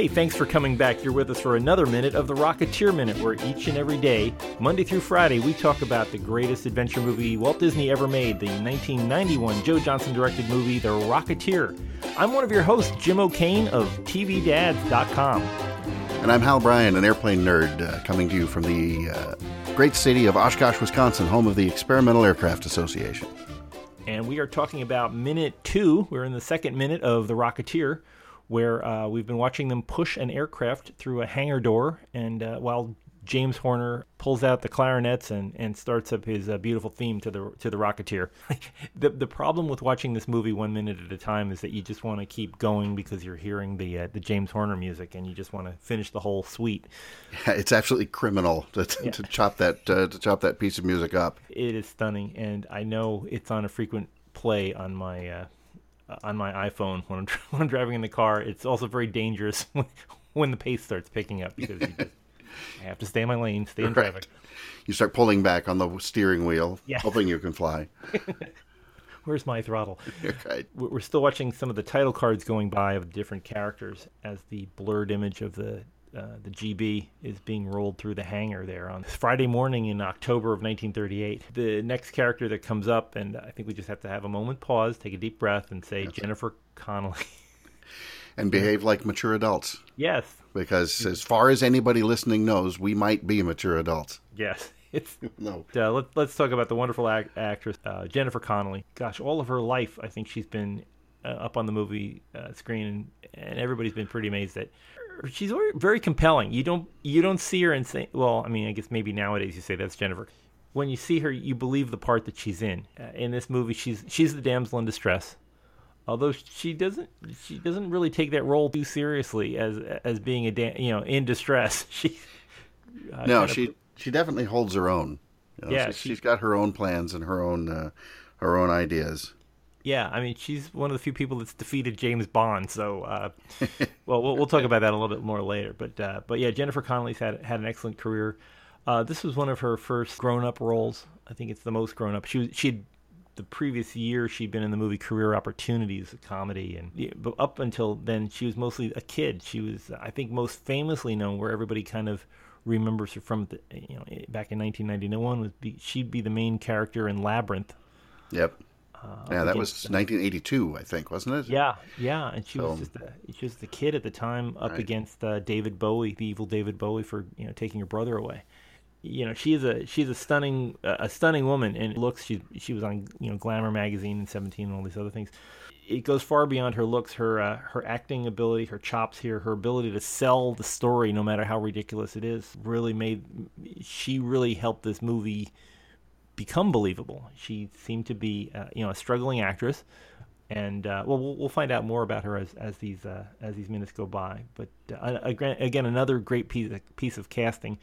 Hey, thanks for coming back. You're with us for another minute of the Rocketeer Minute, where each and every day, Monday through Friday, we talk about the greatest adventure movie Walt Disney ever made, the 1991 Joe Johnston directed movie, The Rocketeer. I'm one of your hosts, Jim O'Kane of TVDads.com. And I'm Hal Bryan, an airplane nerd, uh, coming to you from the uh, great city of Oshkosh, Wisconsin, home of the Experimental Aircraft Association. And we are talking about minute two. We're in the second minute of The Rocketeer where uh, we've been watching them push an aircraft through a hangar door, and uh, while James Horner pulls out the clarinets and, and starts up his uh, beautiful theme to the to the Rocketeer. the the problem with watching this movie one minute at a time is that you just want to keep going because you're hearing the uh, the James Horner music and you just want to finish the whole suite. Yeah, it's absolutely criminal to, to, yeah. to chop that uh, to chop that piece of music up. It is stunning, and I know it's on a frequent play on my uh, uh, Uh, on my iPhone when I'm, when I'm driving in the car. It's also very dangerous when, when the pace starts picking up because you just I have to stay in my lane, stay in right. traffic. You start pulling back on the steering wheel, yeah. hoping you can fly. Where's my throttle? Right. We're still watching some of the title cards going by of different characters as the blurred image of the uh, the Gee Bee is being rolled through the hangar there on Friday morning in October of 1938. The next character that comes up, and I think we just have to have a moment pause, take a deep breath, and say Jennifer Connelly. and behave like mature adults. Yes. Because as far as anybody listening knows, we might be mature adults. Yes. It's no. Uh, let, us talk about the wonderful act- actress uh, Jennifer Connelly. Gosh, all of her life, I think she's been uh, up on the movie uh, screen, and, and everybody's been pretty amazed at she's very compelling. You don't you don't see her and say, well, I mean, I guess maybe nowadays you say that's Jennifer. When you see her, you believe the part that she's in. Uh, in this movie, she's she's the damsel in distress. Although she doesn't she doesn't really take that role too seriously as as being a da- you know in distress. She uh, no, she of, she definitely holds her own. You know, yeah, she, has got her own plans and her own uh, her own ideas. Yeah, I mean, she's one of the few people that's defeated James Bond. So, uh, well, well, we'll talk about that a little bit more later. But, uh, but yeah, Jennifer Connelly's had had an excellent career. Uh, this was one of her first grown-up roles. I think it's the most grown-up. She was she the previous year she'd been in the movie Career Opportunities, a comedy, and yeah, but up until then she was mostly a kid. She was, I think, most famously known where everybody kind of remembers her from. The, you know, back in 1991 was be, she'd be the main character in Labyrinth. Yep uh, yeah, that was 1982, I think, wasn't it? Yeah, yeah, and she so, was just a, she was the kid at the time up right. against uh, David Bowie, the evil David Bowie, for you know taking her brother away. You know, she's a she's a stunning a stunning woman, and looks she she was on you know Glamour magazine in 17 and all these other things. It goes far beyond her looks, her uh, her acting ability, her chops here, her ability to sell the story, no matter how ridiculous it is, really made she really helped this movie become believable. She seemed to be, uh, you know, a struggling actress, and uh, well, well, we'll find out more about her as as these uh, as these minutes go by. But uh, again, another great piece of, piece of casting.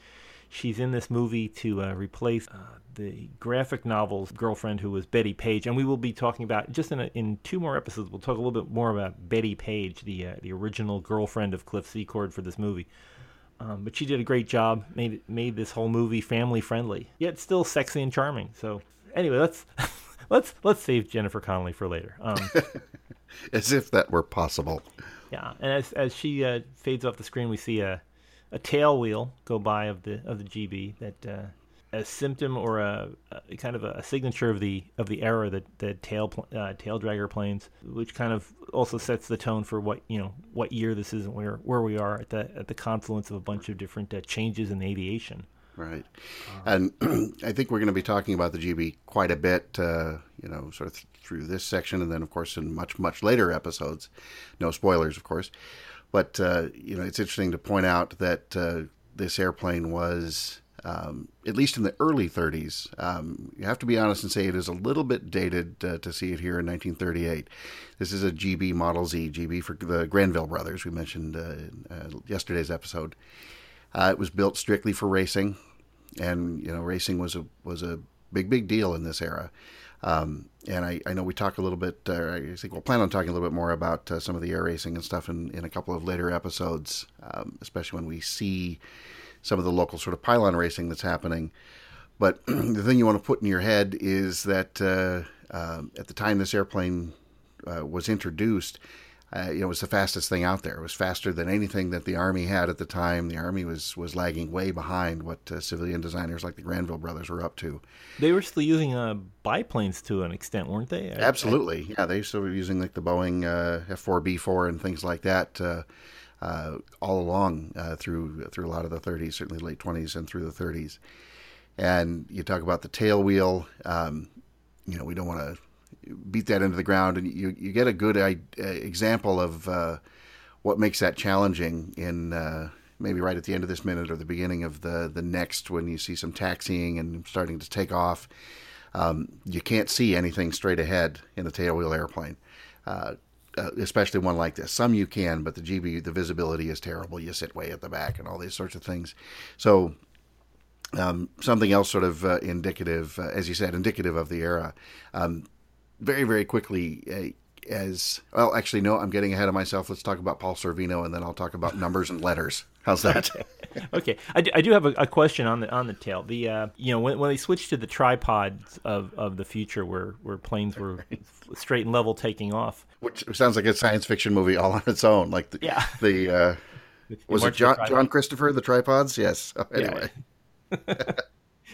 She's in this movie to uh, replace uh, the graphic novel's girlfriend, who was Bettie Page, and we will be talking about just in a, in two more episodes. We'll talk a little bit more about Bettie Page, the the original girlfriend of Cliff Secord for this movie. Um, but she did a great job. Made made this whole movie family friendly, yet still sexy and charming. So anyway, let's let's let's save Jennifer Connelly for later. Um, as if that were possible. Yeah, and as as she uh, fades off the screen, we see a a tail wheel go by of the of the Gee Bee that uh, a symptom or a, a kind of a, signature of the of the era that the tail uh, tail dragger planes, which kind of also sets the tone for what you know what year this is and where where we are at the at the confluence of a bunch of different uh, changes in aviation. Right, um, and I think we're going to be talking about the Gee Bee quite a bit, uh, you know, sort of th- through this section, and then of course in much much later episodes. No spoilers, of course, but uh, you know it's interesting to point out that uh, this airplane was um, at least in the early 30s. Um, you have to be honest and say it is a little bit dated uh, to see it here in 1938. This is a Gee Bee Model Z, Gee Bee for the Granville brothers we mentioned uh, uh, yesterday's episode. Uh, it was built strictly for racing, and you know racing was a was a big big deal in this era. Um, and I, I, know we talk a little bit. Uh, I think we'll plan on talking a little bit more about uh, some of the air racing and stuff in, in a couple of later episodes, um, especially when we see some of the local sort of pylon racing that's happening. But the thing you want to put in your head is that uh, uh, at the time this airplane uh, was introduced, uh, you know, it was the fastest thing out there. It was faster than anything that the Army had at the time. The Army was was lagging way behind what uh, civilian designers like the Granville brothers were up to. They were still using uh, biplanes to an extent, weren't they? I, Absolutely, I, yeah. They still were using like the Boeing uh, F4B4 and things like that all along through through a lot of the 30s, certainly late 20s and through the 30s. And you talk about the tail wheel. Um, you know, we don't want to beat that into the ground, and you you get a good uh, example of uh, what makes that challenging in uh, maybe right at the end of this minute or the beginning of the the next when you see some taxiing and starting to take off. Um, you can't see anything straight ahead in a tailwheel airplane. Uh, especially one like this. Some you can, but the Gee Bee, the visibility is terrible. You sit way at the back and all these sorts of things. So um, something else sort of uh, indicative, uh, as you said, indicative of the era. Um, very, very quickly, uh, as well, actually, no, I'm getting ahead of myself. Let's talk about Paul Sorvino and then I'll talk about numbers and letters. How's that? okay, I do, I do have a, a, question on the on the tail. The uh, you know when, when they switched to the tripods of, of the future, where where planes were straight and level taking off, which sounds like a science fiction movie all on its own. Like the, yeah, the uh, was it John, John Christopher the tripods? Yes. Oh, anyway, yeah.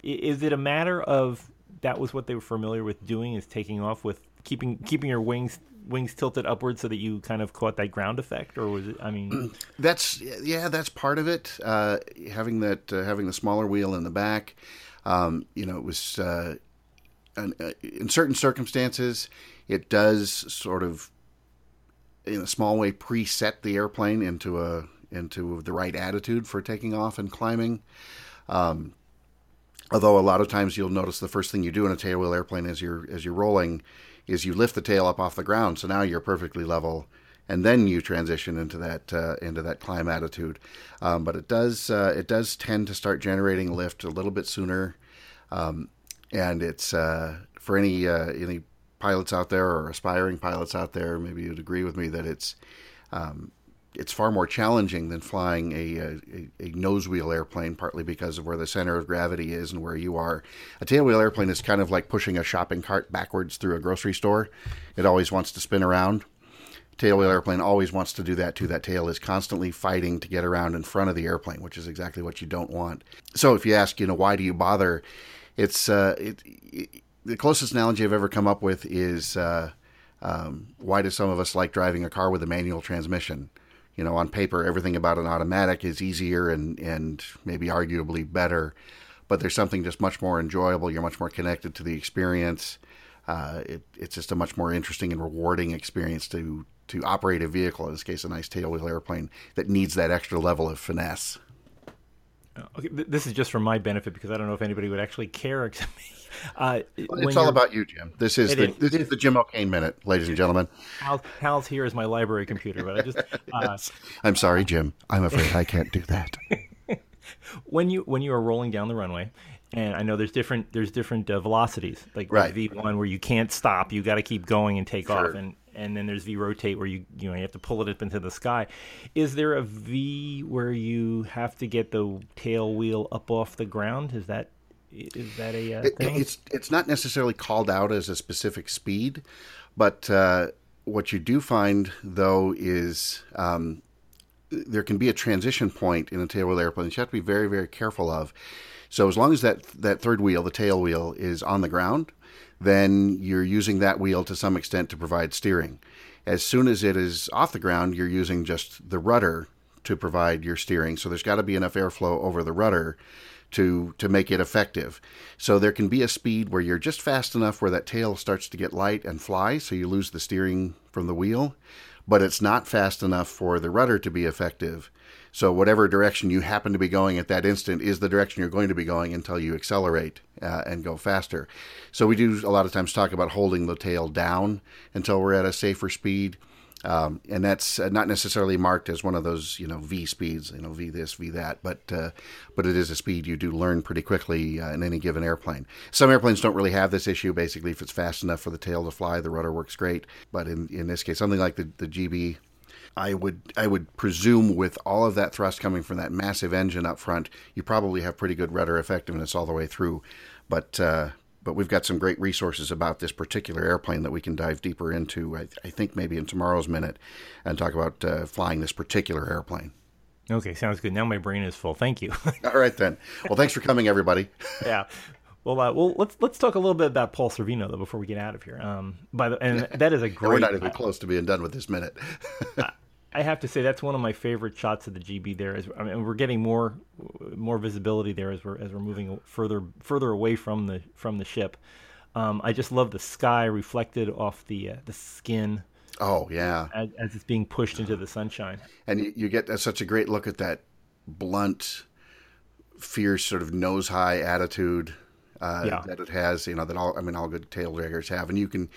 is it a matter of that was what they were familiar with doing is taking off with keeping keeping your wings wings tilted upwards so that you kind of caught that ground effect or was it i mean that's yeah that's part of it. Uh, having that uh, having the smaller wheel in the back um, you know it was uh, an, uh, in certain circumstances it does sort of in a small way preset the airplane into a into the right attitude for taking off and climbing. Um, Although a lot of times you'll notice the first thing you do in a tailwheel airplane as you're as you're rolling is you lift the tail up off the ground, so now you're perfectly level, and then you transition into that uh, into that climb attitude. Um, but it does uh, it does tend to start generating lift a little bit sooner, um, and it's uh, for any uh, any pilots out there or aspiring pilots out there, maybe you'd agree with me that it's um, it's far more challenging than flying a, a, a, nose wheel airplane, partly because of where the center of gravity is and where you are. A tailwheel airplane is kind of like pushing a shopping cart backwards through a grocery store. It always wants to spin around. Tailwheel airplane always wants to do that too. That tail is constantly fighting to get around in front of the airplane, which is exactly what you don't want. So if you ask, you know, why do you bother? It's uh, it, it, the closest analogy I've ever come up with is uh, um, why do some of us like driving a car with a manual transmission? You know, on paper, everything about an automatic is easier and, and maybe arguably better, but there's something just much more enjoyable. You're much more connected to the experience. Uh, it, it's just a much more interesting and rewarding experience to to operate a vehicle. In this case, a nice tailwheel airplane that needs that extra level of finesse. Okay, this is just for my benefit because I don't know if anybody would actually care except me. Uh, it's all about you, Jim. This is the, is. this is the Jim O'Kane minute, ladies and gentlemen. Hal, Hal's here is my library computer, but I just uh, I'm sorry, Jim. I'm afraid I can't do that. when you when you are rolling down the runway, and I know there's different there's different uh, velocities, like right. V one where you can't stop, you got to keep going and take sure. off, and and then there's V rotate where you you know you have to pull it up into the sky. Is there a V where you have to get the tail wheel up off the ground? Is that is that a uh, thing? It, it's it's not necessarily called out as a specific speed, but uh, what you do find though is um, there can be a transition point in a tailwheel airplane that you have to be very very careful of. So as long as that that third wheel, the tail wheel, is on the ground, then you're using that wheel to some extent to provide steering. As soon as it is off the ground, you're using just the rudder to provide your steering. So there's got to be enough airflow over the rudder to to make it effective. So there can be a speed where you're just fast enough where that tail starts to get light and fly, so you lose the steering from the wheel, but it's not fast enough for the rudder to be effective. So whatever direction you happen to be going at that instant is the direction you're going to be going until you accelerate uh, and go faster. So we do a lot of times talk about holding the tail down until we're at a safer speed. Um, and that's uh, not necessarily marked as one of those, you know, V speeds, you know, V this, V that, but uh, but it is a speed you do learn pretty quickly uh, in any given airplane. Some airplanes don't really have this issue. Basically, if it's fast enough for the tail to fly, the rudder works great. But in, in this case, something like the, the Gee Bee, I would I would presume with all of that thrust coming from that massive engine up front, you probably have pretty good rudder effectiveness all the way through. But uh, but we've got some great resources about this particular airplane that we can dive deeper into. I, I think maybe in tomorrow's minute, and talk about uh, flying this particular airplane. Okay, sounds good. Now my brain is full. Thank you. All right then. Well, thanks for coming, everybody. yeah. Well, uh, well, let's let's talk a little bit about Paul Sorvino though before we get out of here. Um, by the and that is a great. we're not even close to being done with this minute. I have to say that's one of my favorite shots of the Gee Bee. There is, I mean, we're getting more more visibility there as we're as we're moving further further away from the from the ship. Um, I just love the sky reflected off the uh, the skin. Oh yeah, as, as, it's being pushed into the sunshine, and you, you get such a great look at that blunt, fierce sort of nose high attitude uh, yeah. that it has. You know that all I mean all good tail draggers have, and you can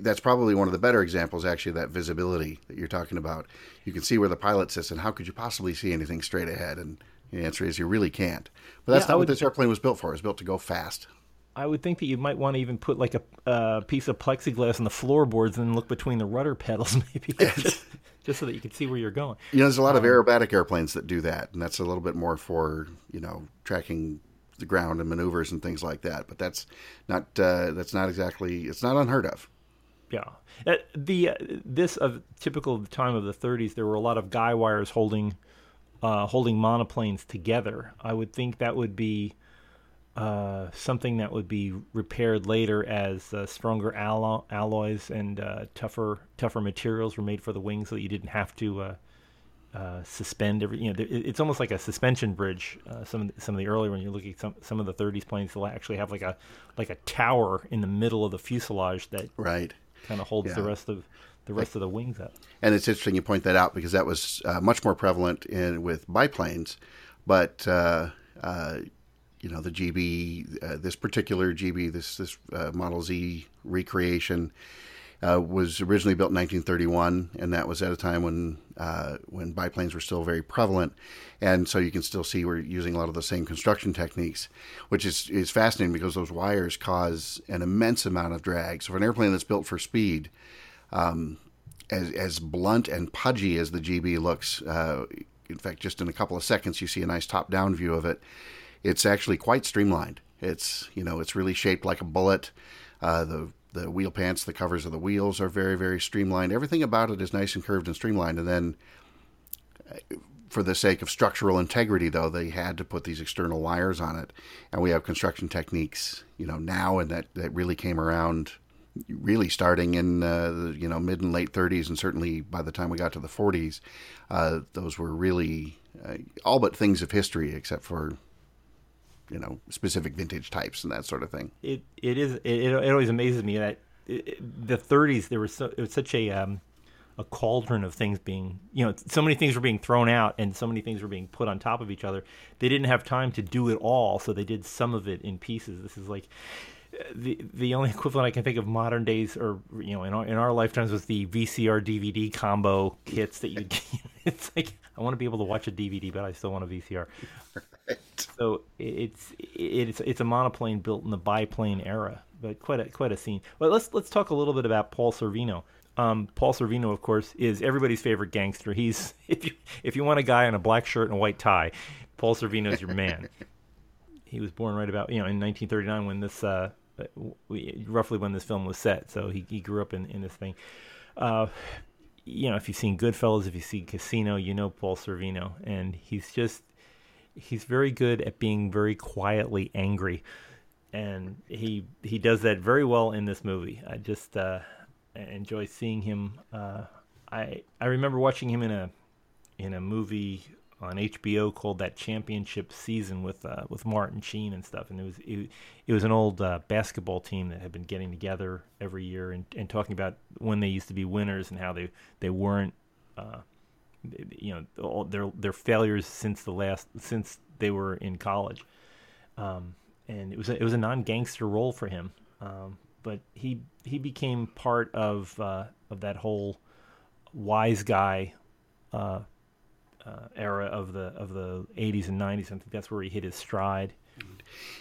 that's probably one of the better examples actually that visibility that you're talking about. You can see where the pilot sits and how could you possibly see anything straight ahead? And the answer is you really can't. But that's yeah, not would, what this airplane was built for. It was built to go fast. I would think that you might want to even put like a, piece of plexiglass on the floorboards and look between the rudder pedals maybe just, just, so that you can see where you're going. You know there's a lot um, of aerobatic airplanes that do that and that's a little bit more for you know tracking the ground and maneuvers and things like that but that's not uh, that's not exactly it's not unheard of yeah. Uh, the uh, this of typical time of the 30s, there were a lot of guy wires holding uh, holding monoplanes together. I would think that would be uh, something that would be repaired later as uh, stronger allo- alloys and uh, tougher tougher materials were made for the wings, so that you didn't have to suspend every. You know, it's almost like a suspension bridge. some of the, some of the earlier when you look at some some of the 30s planes, they'll actually have like a like a tower in the middle of the fuselage that right kind of holds yeah. the rest of the rest of the wings up. And it's interesting you point that out because that was uh, much more prevalent in with biplanes, but uh, uh, you know the Gee Bee, uh, this particular Gee Bee, this this uh, Model Z recreation. Uh, was originally built in 1931, and that was at a time when when biplanes were still very prevalent, and so you can still see we're using a lot of the same construction techniques, which is is fascinating because those wires cause an immense amount of drag. So for an airplane that's built for speed, um, as as blunt and pudgy as the Gee Bee looks, uh, in fact, just in a couple of seconds you see a nice top down view of it. It's actually quite streamlined. It's you know it's really shaped like a bullet. Uh, the the wheel pants, the covers of the wheels are very, very streamlined. Everything about it is nice and curved and streamlined. And then, uh, for the sake of structural integrity, though, they had to put these external wires on it. And we have construction techniques, you know, now and that, that really came around really starting in uh, you know mid and late 30s and certainly by the time we got to the 40s uh, those were really uh, all but things of history except for you know specific vintage types and that sort of thing. It it is it, it always amazes me that it, the 30s there was so, it was such a um, a cauldron of things being you know so many things were being thrown out and so many things were being put on top of each other. They didn't have time to do it all, so they did some of it in pieces. This is like the the only equivalent I can think of modern days, or you know, in our in our lifetimes, was the VCR DVD combo kits that you. it's like I want to be able to watch a DVD, but I still want a VCR. So it's it's it's a monoplane built in the biplane era, but quite a quite a scene. But let's let's talk a little bit about Paul Sorvino. Um, Paul Sorvino, of course, is everybody's favorite gangster. He's if you if you want a guy in a black shirt and a white tie, Paul Sorvino is your man. he was born right about you know in 1939 when this uh, roughly when this film was set. So he he grew up in in this thing. Uh, you know, if you've seen Goodfellas, if you've seen Casino, you know Paul Sorvino, and he's just he's very good at being very quietly angry, and he he does that very well in this movie. I just uh, enjoy seeing him. Uh, I I remember watching him in a in a movie on HBO called that championship season with uh, with Martin Sheen and stuff, and it was it, it was an old uh, basketball team that had been getting together every year and, and talking about when they used to be winners and how they they weren't, uh, you know, all their their failures since the last since they were in college, um, and it was a, it was a non gangster role for him, um, but he he became part of uh, of that whole wise guy uh, uh, era of the of the 80s and 90s. I think that's where he hit his stride.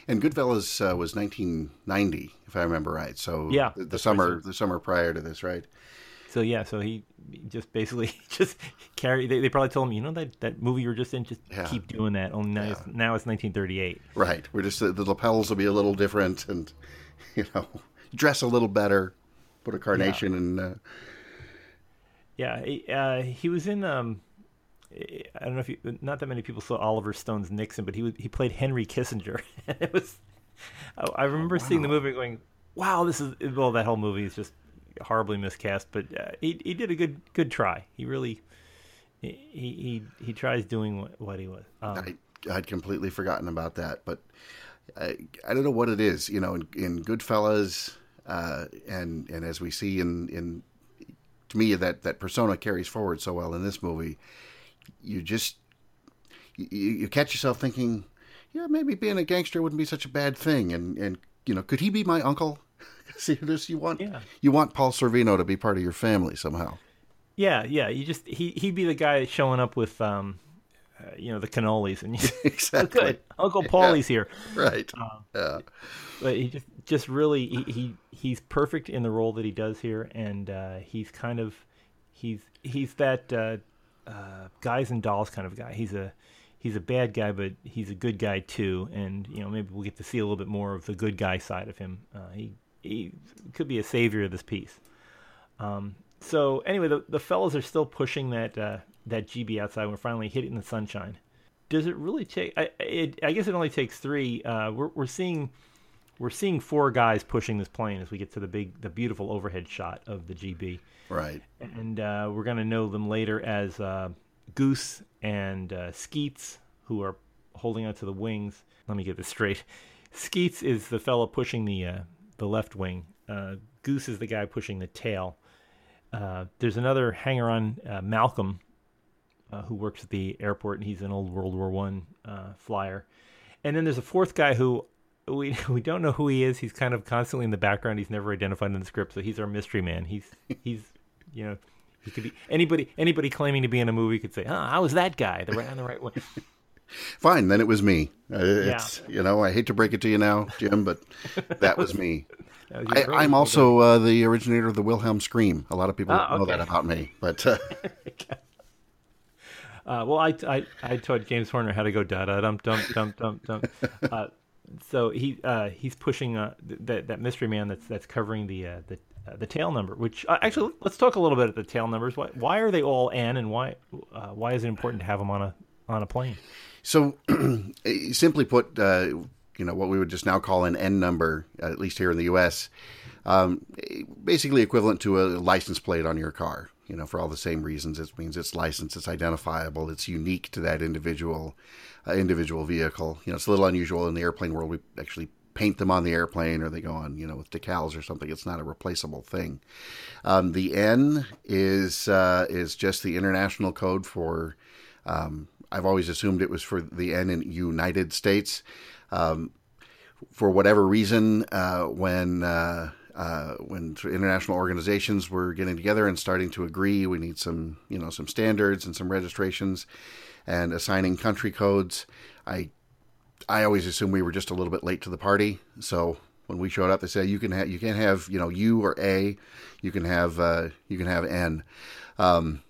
And Goodfellas uh, was 1990, if I remember right. So yeah, the, the summer the summer prior to this, right? So yeah, so he just basically just carry. They, they probably told him, you know that that movie you were just in, just yeah. keep doing that. Only now, yeah. it's, now it's 1938. Right. We're just the lapels will be a little different, and you know, dress a little better, put a carnation yeah. in. Uh... Yeah, he, uh, he was in. Um, I don't know if you, not that many people saw Oliver Stone's Nixon, but he was, he played Henry Kissinger. it was. I, remember oh, wow. seeing the movie going, "Wow, this is well." That whole movie is just horribly miscast, but uh, he he did a good good try. He really he he he tries doing what, what he was. Um, I I'd completely forgotten about that, but I, I don't know what it is. You know, in, in Goodfellas, uh, and and as we see in in to me that that persona carries forward so well in this movie. You just you, you catch yourself thinking, yeah, maybe being a gangster wouldn't be such a bad thing, and and you know, could he be my uncle? See this? You want yeah. you want Paul Sorvino to be part of your family somehow. Yeah, yeah. You just he he'd be the guy showing up with um, uh, you know, the cannolis, and you, exactly. good. Uncle Paulie's yeah. here, right? Um, yeah. But he just just really he, he he's perfect in the role that he does here, and uh, he's kind of he's he's that uh, uh, guys and dolls kind of guy. He's a he's a bad guy, but he's a good guy too. And you know, maybe we'll get to see a little bit more of the good guy side of him. Uh, he he could be a savior of this piece. Um, so anyway, the the fellows are still pushing that uh, that Gee Bee outside. We're finally hitting the sunshine. Does it really take? I it, I guess it only takes three. Uh, we're we're seeing we're seeing four guys pushing this plane as we get to the big the beautiful overhead shot of the Gee Bee. Right. And uh, we're gonna know them later as uh, Goose and uh, Skeets, who are holding onto the wings. Let me get this straight. Skeets is the fellow pushing the uh, the left wing. Uh, Goose is the guy pushing the tail. Uh, there's another hanger on, uh, Malcolm, uh, who works at the airport, and he's an old World War One uh, flyer. And then there's a fourth guy who we we don't know who he is. He's kind of constantly in the background. He's never identified in the script, so he's our mystery man. He's he's you know he could be anybody anybody claiming to be in a movie could say, "Oh, I was that guy, the right on the right way." Fine, then it was me. Uh, it's yeah. you know I hate to break it to you now, Jim, but that was me. I, am also uh, the originator of the Wilhelm scream. A lot of people oh, know that about me, but. Uh... uh, well, I, I I taught James Horner how to go da da dum dum dum dum dum. Uh, so he uh, he's pushing uh, that that mystery man that's that's covering the the the tail number. Which actually, let's talk a little bit at the tail numbers. Why why are they all N, and why why is it important to have them on a on a plane? So, simply put, uh, you know, what we would just now call an N number, at least here in the U.S., um, basically equivalent to a license plate on your car. You know, for all the same reasons, it means it's licensed, it's identifiable, it's unique to that individual uh, individual vehicle. You know, it's a little unusual in the airplane world. We actually paint them on the airplane, or they go on, you know, with decals or something. It's not a replaceable thing. Um, the N is uh, is just the international code for um, I've always assumed it was for the N in United States. Um, for whatever reason, uh, when uh, uh, when international organizations were getting together and starting to agree, we need some you know some standards and some registrations and assigning country codes. I I always assumed we were just a little bit late to the party, so when we showed up, they said you can have you can't have you know U or A, you can have uh, you can have N. Um,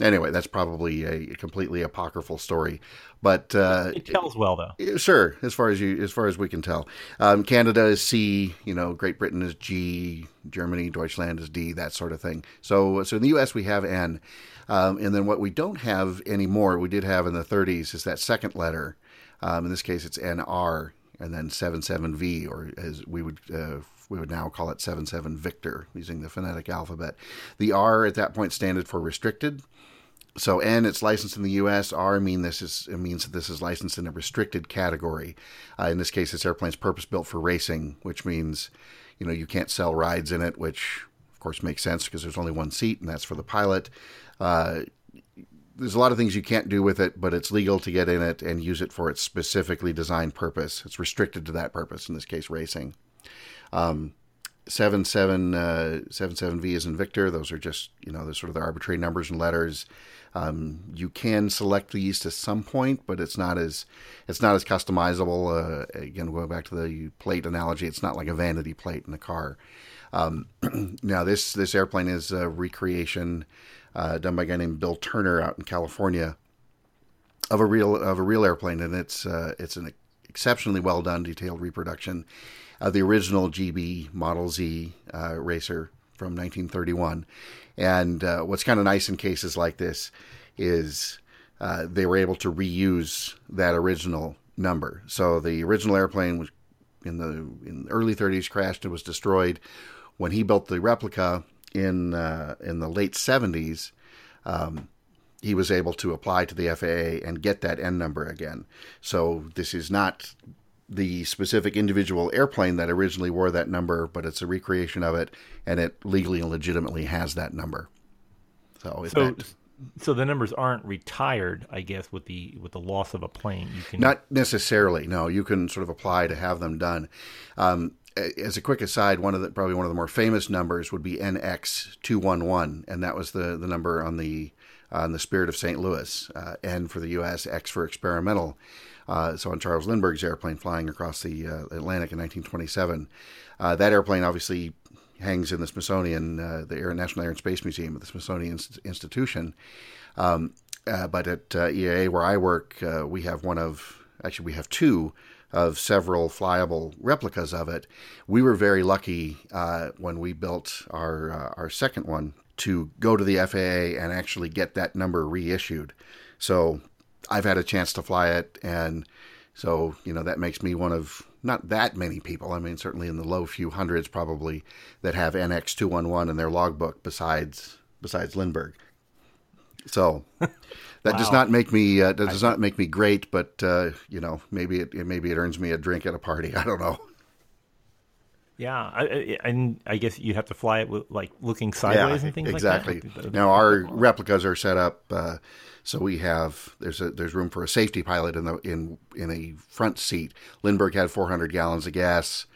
Anyway, that's probably a completely apocryphal story, but uh, it tells well though. Sure, as far as you as far as we can tell, um, Canada is C. You know, Great Britain is G. Germany, Deutschland is D. That sort of thing. So, so in the U.S. we have N, um, and then what we don't have anymore, we did have in the 30s, is that second letter. Um, in this case, it's NR, and then 77V, or as we would uh, we would now call it 77 Victor, using the phonetic alphabet. The R at that point standard for restricted. So N, it's licensed in the U.S. R mean this is it means that this is licensed in a restricted category. Uh, in this case, this airplane's purpose built for racing, which means you know you can't sell rides in it, which of course makes sense because there's only one seat and that's for the pilot. Uh, there's a lot of things you can't do with it, but it's legal to get in it and use it for its specifically designed purpose. It's restricted to that purpose, in this case, racing. Um, 77 uh, 77V is in Victor. Those are just you know the sort of the arbitrary numbers and letters. Um, you can select these to some point, but it's not as it's not as customizable. Uh, again, going back to the plate analogy, it's not like a vanity plate in a car. Um, now, this this airplane is a recreation uh, done by a guy named Bill Turner out in California of a real of a real airplane, and it's uh, it's an exceptionally well done, detailed reproduction. Uh, the original Gee Bee Model Z uh, racer from 1931. And uh, what's kind of nice in cases like this is uh, they were able to reuse that original number. So the original airplane was in the in the early 30s crashed and was destroyed. When he built the replica in uh, in the late 70s, um, he was able to apply to the FAA and get that N number again. So this is not the specific individual airplane that originally wore that number, but it's a recreation of it, and it legally and legitimately has that number. So, so, that, so the numbers aren't retired, I guess, with the with the loss of a plane. You can not necessarily. No, you can sort of apply to have them done. Um, as a quick aside, one of the probably one of the more famous numbers would be NX two one one, and that was the the number on the on the Spirit of St. Louis. Uh, N for the U.S., X for experimental. Uh, so on Charles Lindbergh's airplane flying across the uh, Atlantic in 1927, uh, that airplane obviously hangs in the Smithsonian, uh, the Air, National Air and Space Museum at the Smithsonian Institution. Um, uh, but at EAA, where I work, we have one of actually we have two of several flyable replicas of it. We were very lucky when we built our our second one to go to the FAA and actually get that number reissued. So I've had a chance to fly it, and so you know that makes me one of not that many people. I mean, certainly in the low few hundreds, probably that have NX two one one in their logbook. Besides besides Lindbergh, so that wow. does not make me uh, that does not make me great, but uh, you know maybe it maybe it earns me a drink at a party. I don't know. Yeah, I, I, I guess you'd have to fly it with, like looking sideways yeah, and things exactly. like that. Exactly. Now our replicas are set up uh, so we have there's a there's room for a safety pilot in the in in a front seat. Lindbergh had 400 gallons of gas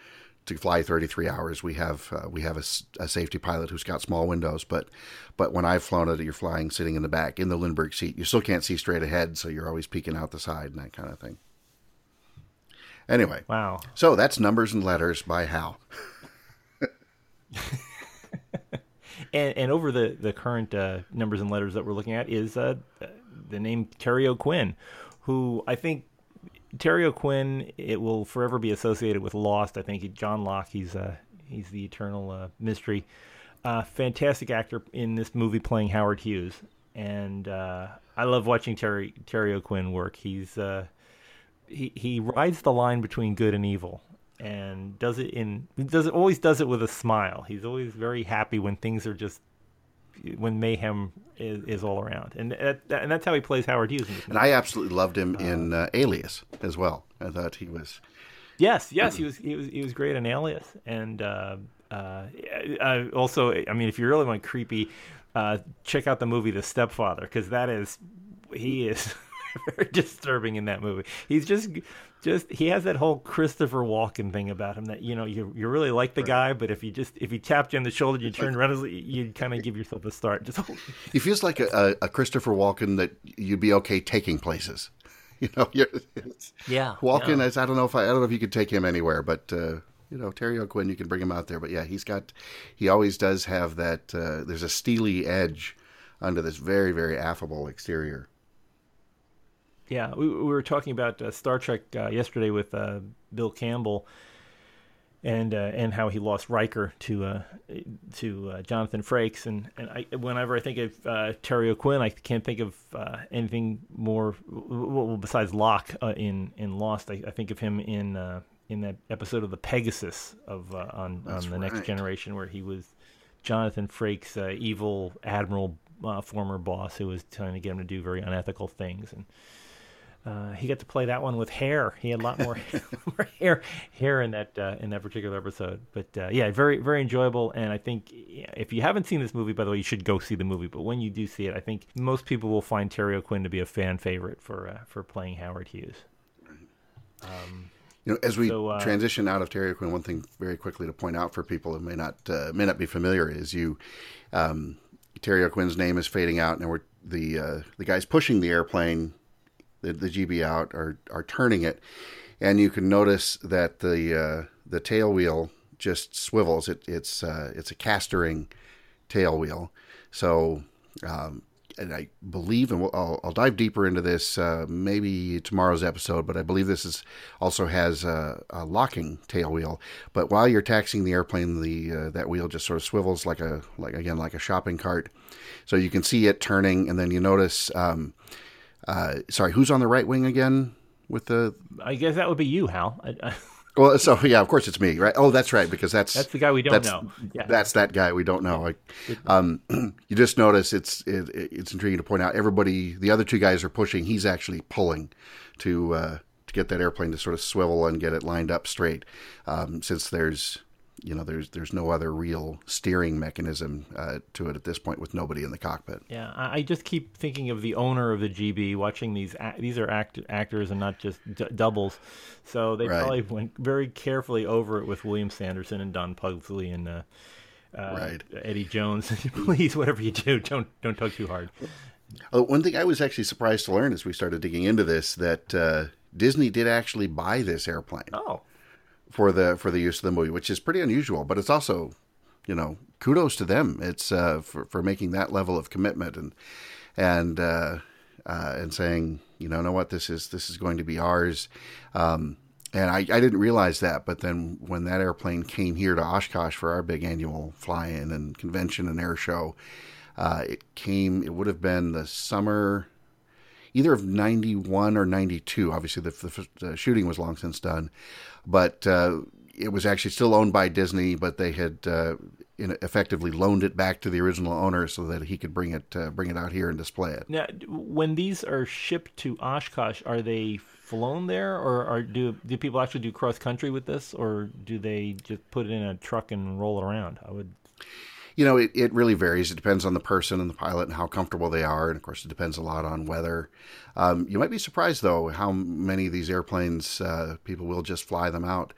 to fly 33 hours. We have uh, we have a, a, safety pilot who's got small windows, but but when I've flown it, you're flying sitting in the back in the Lindbergh seat. You still can't see straight ahead, so you're always peeking out the side and that kind of thing. Anyway, wow. So that's numbers and letters by Hal. and, and over the the current uh, numbers and letters that we're looking at is uh, the name Terry O'Quinn, who I think Terry O'Quinn it will forever be associated with Lost. I think John Locke he's uh, he's the eternal uh, mystery. Uh, fantastic actor in this movie playing Howard Hughes, and uh, I love watching Terry Terry O'Quinn work. He's he he rides the line between good and evil, and does it in does it always does it with a smile. He's always very happy when things are just when mayhem is, is all around, and that, and that's how he plays Howard Hughes. and I absolutely loved him in uh, Alias as well. I thought he was. Yes, yes, he was he was he was great in Alias, and uh, uh, also, I mean, if you really want creepy, uh, check out the movie The Stepfather because that is he is very disturbing in that movie. He's just just he has that whole Christopher Walken thing about him that you know you you really like the right. guy, but if you just if he tapped you on the shoulder, you turn around, you would kind of give yourself a start. Just he feels like a, a, Christopher Walken that you'd be okay taking places. You know, yeah. Walken, yeah. I don't know if I, I don't know if you could take him anywhere, but. Uh, you know Terry O'Quinn, you can bring him out there, but yeah, he's got, he always does have that. Uh, there's a steely edge under this very, very affable exterior. Yeah, we, we were talking about uh, Star Trek uh, yesterday with uh, Bill Campbell, and uh, and how he lost Riker to uh, to uh, Jonathan Frakes, and and I, whenever I think of Terry O'Quinn, I can't think of anything more well, besides Locke in in Lost. I, I, think of him in in that episode of the Pegasus of on That's on the right. Next Generation, where he was Jonathan Frakes' evil admiral. former boss who was trying to get him to do very unethical things and uh, he got to play that one with hair. He had a lot more, more hair hair in that uh, in that particular episode. But uh, yeah, very very enjoyable. And I think if you haven't seen this movie, by the way, you should go see the movie. But when you do see it, I think most people will find Terry O'Quinn to be a fan favorite for uh, for playing Howard Hughes. Um, you know, as we so, uh, transition out of Terry O'Quinn, one thing very quickly to point out for people who may not uh, may not be familiar is you. Um, Terry O'Quinn's name is fading out, and we're the the guys pushing the airplane the, the Gee Bee out are are turning it, and you can notice that the uh, the tail wheel just swivels. It, it's uh, it's a castering tail wheel. So um, and I believe, and we'll, I'll, I'll, dive deeper into this uh, maybe tomorrow's episode, but I believe this is also has a, a locking tail wheel. But while you're taxing the airplane, the uh, that wheel just sort of swivels like a like again like a shopping cart, so you can see it turning, and then you notice. Um, uh, sorry, who's on the right wing again? With the, I guess that would be you, Hal. I, I... Well, so yeah, of course it's me, right? Oh, that's right, because that's that's the guy we don't know. Yeah. That's that guy we don't know. Like, um, you just notice it's it, it's intriguing to point out everybody. The other two guys are pushing. He's actually pulling to uh, to get that airplane to sort of swivel and get it lined up straight. Um, since there's you know, there's there's no other real steering mechanism uh, to it at this point with nobody in the cockpit. Yeah, I just keep thinking of the owner of the Gee Bee watching these. These are act, actors and not just d- doubles, so they right. probably went very carefully over it with William Sanderson and Don Pugsley and uh, uh, right. Eddie Jones. Please, whatever you do, don't don't tug too hard. Uh, one thing I was actually surprised to learn as we started digging into this that uh, Disney did actually buy this airplane. Oh for the for the use of the movie, which is pretty unusual. But it's also, you know, kudos to them. It's uh, for for making that level of commitment and and uh, uh, and saying, you know, know what, this is this is going to be ours. Um, and I, I didn't realize that, but then when that airplane came here to Oshkosh for our big annual fly-in and convention and air show, uh, it came. It would have been the summer either of 91 or 92. Obviously, the, the, the shooting was long since done but uh, it was actually still owned by Disney, but they had uh, effectively loaned it back to the original owner so that he could bring it uh, bring it out here and display it. Now, when these are shipped to Oshkosh, are they flown there, or are, do do people actually do cross country with this, or do they just put it in a truck and roll it around? I would you know, it, it really varies. It depends on the person and the pilot and how comfortable they are. And of course, it depends a lot on weather. Um, you might be surprised, though, how many of these airplanes uh, people will just fly them out.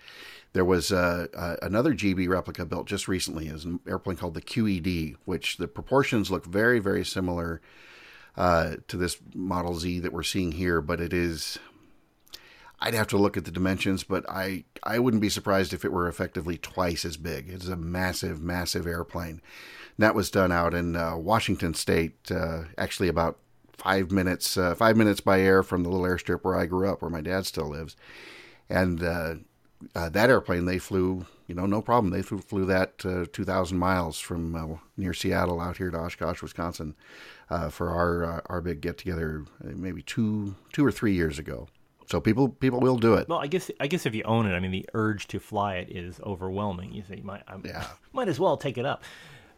There was uh, uh, another Gee Bee replica built just recently. Is an airplane called the QED, which the proportions look very, very similar uh, to this Model Z that we're seeing here, but it is I'd have to look at the dimensions, but I I wouldn't be surprised if it were effectively twice as big. It's a massive, massive airplane. that was done out in uh, Washington State, uh, actually about five minutes uh, five minutes by air from the little airstrip where I grew up, where my dad still lives, and uh, uh, that airplane they flew, you know, no problem. They flew, flew that uh, 2,000 miles from near Seattle out here to Oshkosh, Wisconsin, for our our big get together, maybe two two or three years ago. So people people will do it. Well, I guess I guess if you own it, I mean, the urge to fly it is overwhelming. You say, might I yeah. might as well take it up.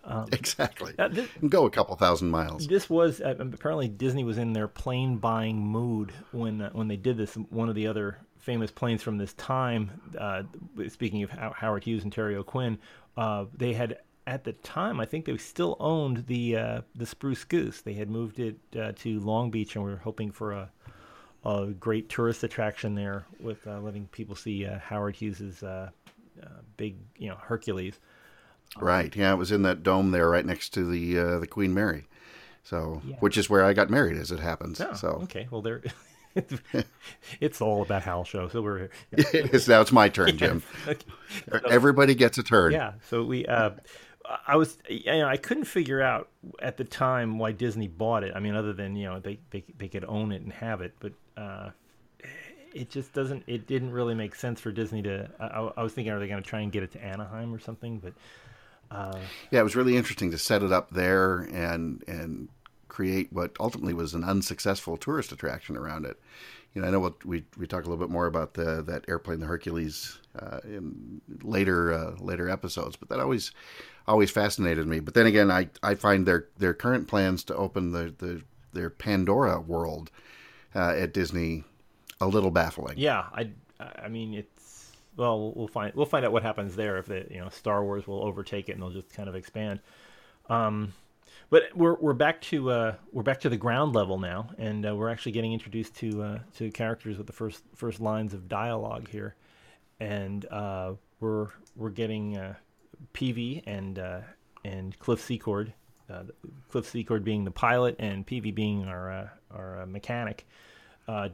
Um, exactly. Uh, this, go a couple thousand miles. This was uh, apparently Disney was in their plane buying mood when uh, when they did this. One of the other famous planes from this time, uh, speaking of Howard Hughes and Terry O'Quinn, uh, they had at the time, I think they still owned the uh, the Spruce Goose. They had moved it uh, to Long Beach, and we were hoping for a a great tourist attraction there with uh, letting people see uh, Howard Hughes's uh, uh big, you know, Hercules. Right. Yeah, it was in that dome there, right next to the uh, the Queen Mary. So, yeah. which is where I got married, as it happens. Oh, so, okay. Well, there. it's all about Hal show. So we're. it is now. It's my turn, Jim. okay. so, Everybody gets a turn. Yeah. So we. I was, you know, I couldn't figure out at the time why Disney bought it. I mean, other than you know they they they could own it and have it, but uh, it just doesn't. It didn't really make sense for Disney to. I, I was thinking, are they going to try and get it to Anaheim or something? But uh, yeah, it was really interesting to set it up there and and create what ultimately was an unsuccessful tourist attraction around it. You know, I know what we we talk a little bit more about the that airplane, the Hercules, uh, in later uh, later episodes, but that always always fascinated me. But then again, I, I find their their current plans to open the, the their Pandora world uh, at Disney a little baffling. Yeah, I I mean it's well we'll find we'll find out what happens there if the you know Star Wars will overtake it and they'll just kind of expand. Um, but we're we're back to uh, we're back to the ground level now, and uh, we're actually getting introduced to uh, to characters with the first first lines of dialogue here, and uh, we're we're getting uh, Peevy and uh, and Cliff Secord, Cliff Secord being the pilot and Peevy being our our mechanic,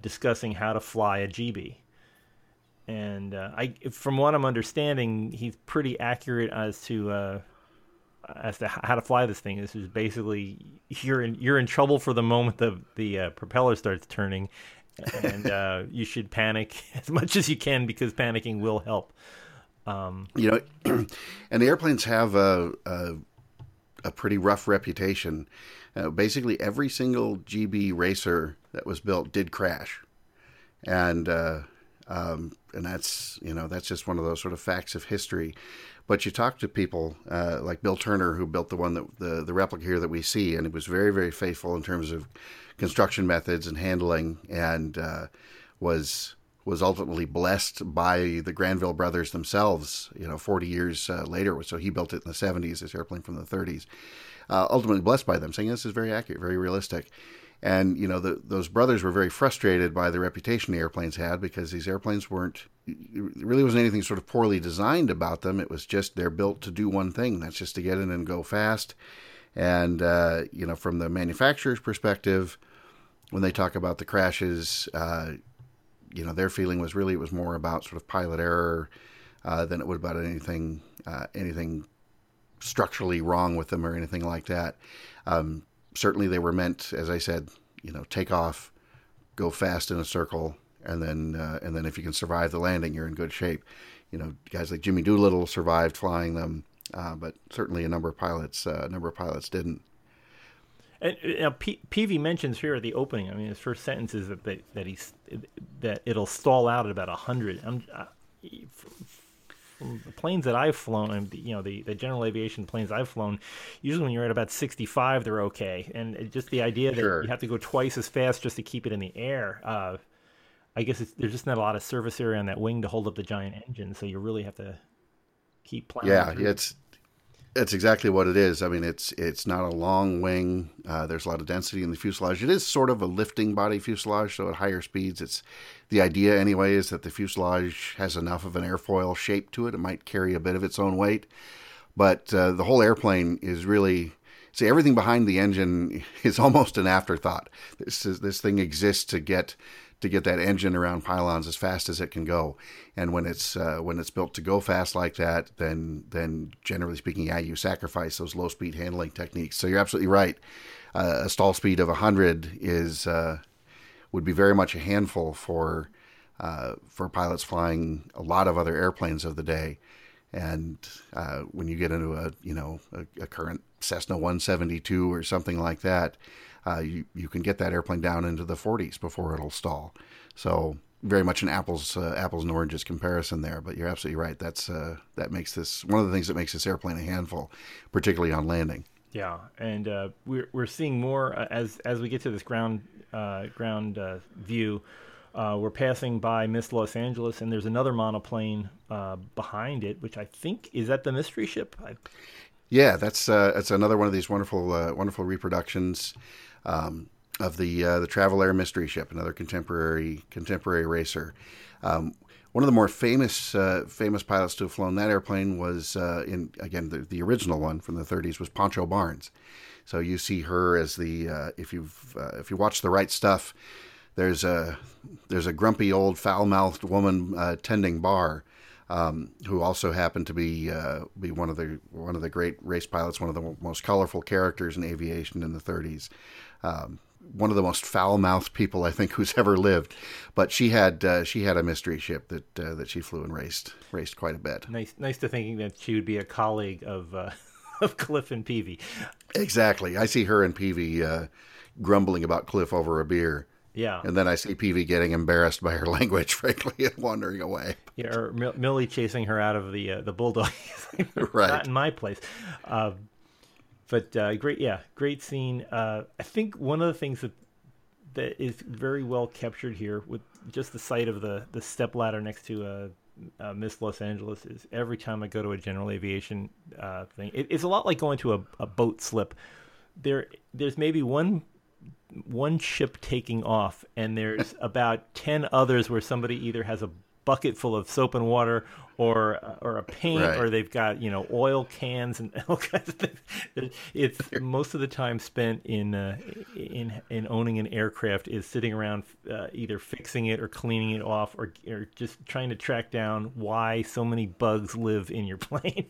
discussing how to fly a Gee Bee and uh, I, from what I'm understanding, he's pretty accurate as to uh, as to how to fly this thing. This is basically you're in you're in trouble for the moment the the uh, propeller starts turning, and uh, you should panic as much as you can because panicking will help. Um, you know, and the airplanes have a a, a pretty rough reputation. Uh, basically, every single Gee Bee racer that was built did crash, and uh, um, and that's you know that's just one of those sort of facts of history. But you talk to people uh, like Bill Turner, who built the one that the the replica here that we see, and it was very very faithful in terms of construction methods and handling, and uh, was was ultimately blessed by the Granville brothers themselves. You know, 40 years uh, later, so he built it in the 70s. This airplane from the 30s, uh, ultimately blessed by them, saying this is very accurate, very realistic. And you know, the, those brothers were very frustrated by the reputation the airplanes had because these airplanes weren't really wasn't anything sort of poorly designed about them. It was just they're built to do one thing. That's just to get in and go fast. And uh, you know, from the manufacturer's perspective, when they talk about the crashes, uh, you know, their feeling was really it was more about sort of pilot error uh, than it would about anything uh, anything structurally wrong with them or anything like that. Um, certainly, they were meant, as I said, you know, take off, go fast in a circle, and then uh, and then if you can survive the landing, you're in good shape. You know, guys like Jimmy Doolittle survived flying them, uh, but certainly a number of pilots uh, a number of pilots didn't. And you know, P- Peevy mentions here at the opening. I mean, his first sentence is that they, that he's that it'll stall out at about hundred. I'm uh, the planes that I've flown, you know the, the general aviation planes I've flown, usually when you're at about 65, they're okay. And just the idea that sure. you have to go twice as fast just to keep it in the air, uh, I guess there's just not a lot of surface area on that wing to hold up the giant engine, so you really have to keep plowing. Yeah, it's it's exactly what it is. I mean, it's it's not a long wing. Uh, there's a lot of density in the fuselage. It is sort of a lifting body fuselage, so at higher speeds, it's the idea anyway is that the fuselage has enough of an airfoil shape to it. It might carry a bit of its own weight, but uh, the whole airplane is really see everything behind the engine is almost an afterthought. This is, this thing exists to get to get that engine around pylons as fast as it can go. And when it's uh, when it's built to go fast like that, then then generally speaking, yeah, you sacrifice those low speed handling techniques. So you're absolutely right. Uh, a stall speed of 100 is uh, would be very much a handful for uh, for pilots flying a lot of other airplanes of the day. And uh, when you get into a you know a, a current Cessna 172 or something like that, uh, you you can get that airplane down into the 40s before it'll stall. So very much an apples uh, apples and oranges comparison there. But you're absolutely right. That's uh, that makes this one of the things that makes this airplane a handful, particularly on landing. Yeah, and uh, we're we're seeing more uh, as as we get to this ground uh, ground view. we're passing by Miss Los Angeles, and there's another monoplane behind it, which I think is that the mystery ship. I... Yeah, that's that's another one of these wonderful wonderful reproductions um, of the uh, the Travel Air Mystery Ship, another contemporary contemporary racer. Um, one of the more famous uh, famous pilots to have flown that airplane was uh, in again the, the original one from the 30s was Pancho Barnes. So you see her as the uh, if you've uh, if you watch the right stuff, there's a there's a grumpy old foul mouthed woman uh, tending bar. Um, who also happened to be uh, be one of the one of the great race pilots, one of the most colorful characters in aviation in the 30s um, one of the most foul-mouthed people I think who's ever lived. But she had uh, she had a mystery ship that uh, that she flew and raced raced quite a bit. Nice, nice to thinking that she would be a colleague of uh, of Cliff and Peevy. Exactly, I see her and Peevy uh, grumbling about Cliff over a beer. Yeah, and then I see Peevy getting embarrassed by her language, frankly, and wandering away. Yeah, or Millie chasing her out of the uh, the bulldog. right, not in my place. But uh, great, yeah, great scene. Uh, I think one of the things that that is very well captured here with just the sight of the the step ladder next to uh, uh, Miss Los Angeles is every time I go to a general aviation uh, thing, it, it's a lot like going to a, a boat slip. There, there's maybe one one ship taking off, and there's about ten others where somebody either has a bucket full of soap and water or or a paint right. or they've got you know oil cans and all kinds of things it's most of the time spent in uh, in in owning an aircraft is sitting around uh, either fixing it or cleaning it off or or just trying to track down why so many bugs live in your plane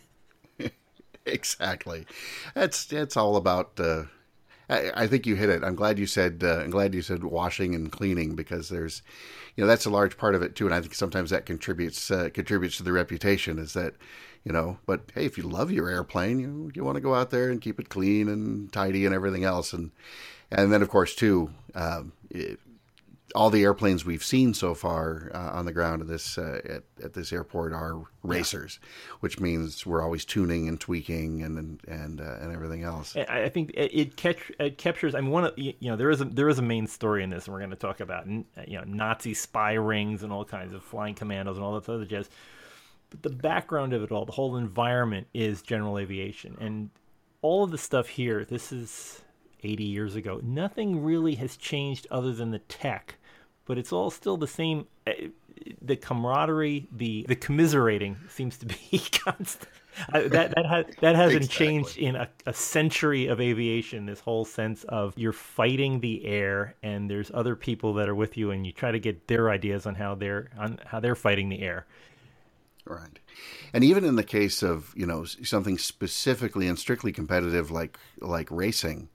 exactly. That's it's all about. Uh, I, think you hit it. I'm glad you said. Uh, I'm glad you said washing and cleaning because there's, you know, that's a large part of it too. And I think sometimes that contributes uh, contributes to the reputation. Is that, you know, but hey, if you love your airplane, you you want to go out there and keep it clean and tidy and everything else. And and then of course too, um, it, all the airplanes we've seen so far uh, on the ground at this uh, at, at this airport are racers, yeah. which means we're always tuning and tweaking and and uh, and everything else. I think it, catch, it captures. I mean, one of you know there is a there is a main story in this, and we're going to talk about you know Nazi spy rings and all kinds of flying commandos and all that other jazz. But the background of it all, the whole environment is general aviation, and all of the stuff here. This is 80 years ago. Nothing really has changed other than the tech but it's all still the same. Eh, the camaraderie, the the commiserating seems to be constant. that that has that hasn't exactly. changed in a, a, century of aviation. This whole sense of you're fighting the air, and there's other people that are with you, and you try to get their ideas on how they're on how they're fighting the air. Right, and even in the case of you know something specifically and strictly competitive like like racing,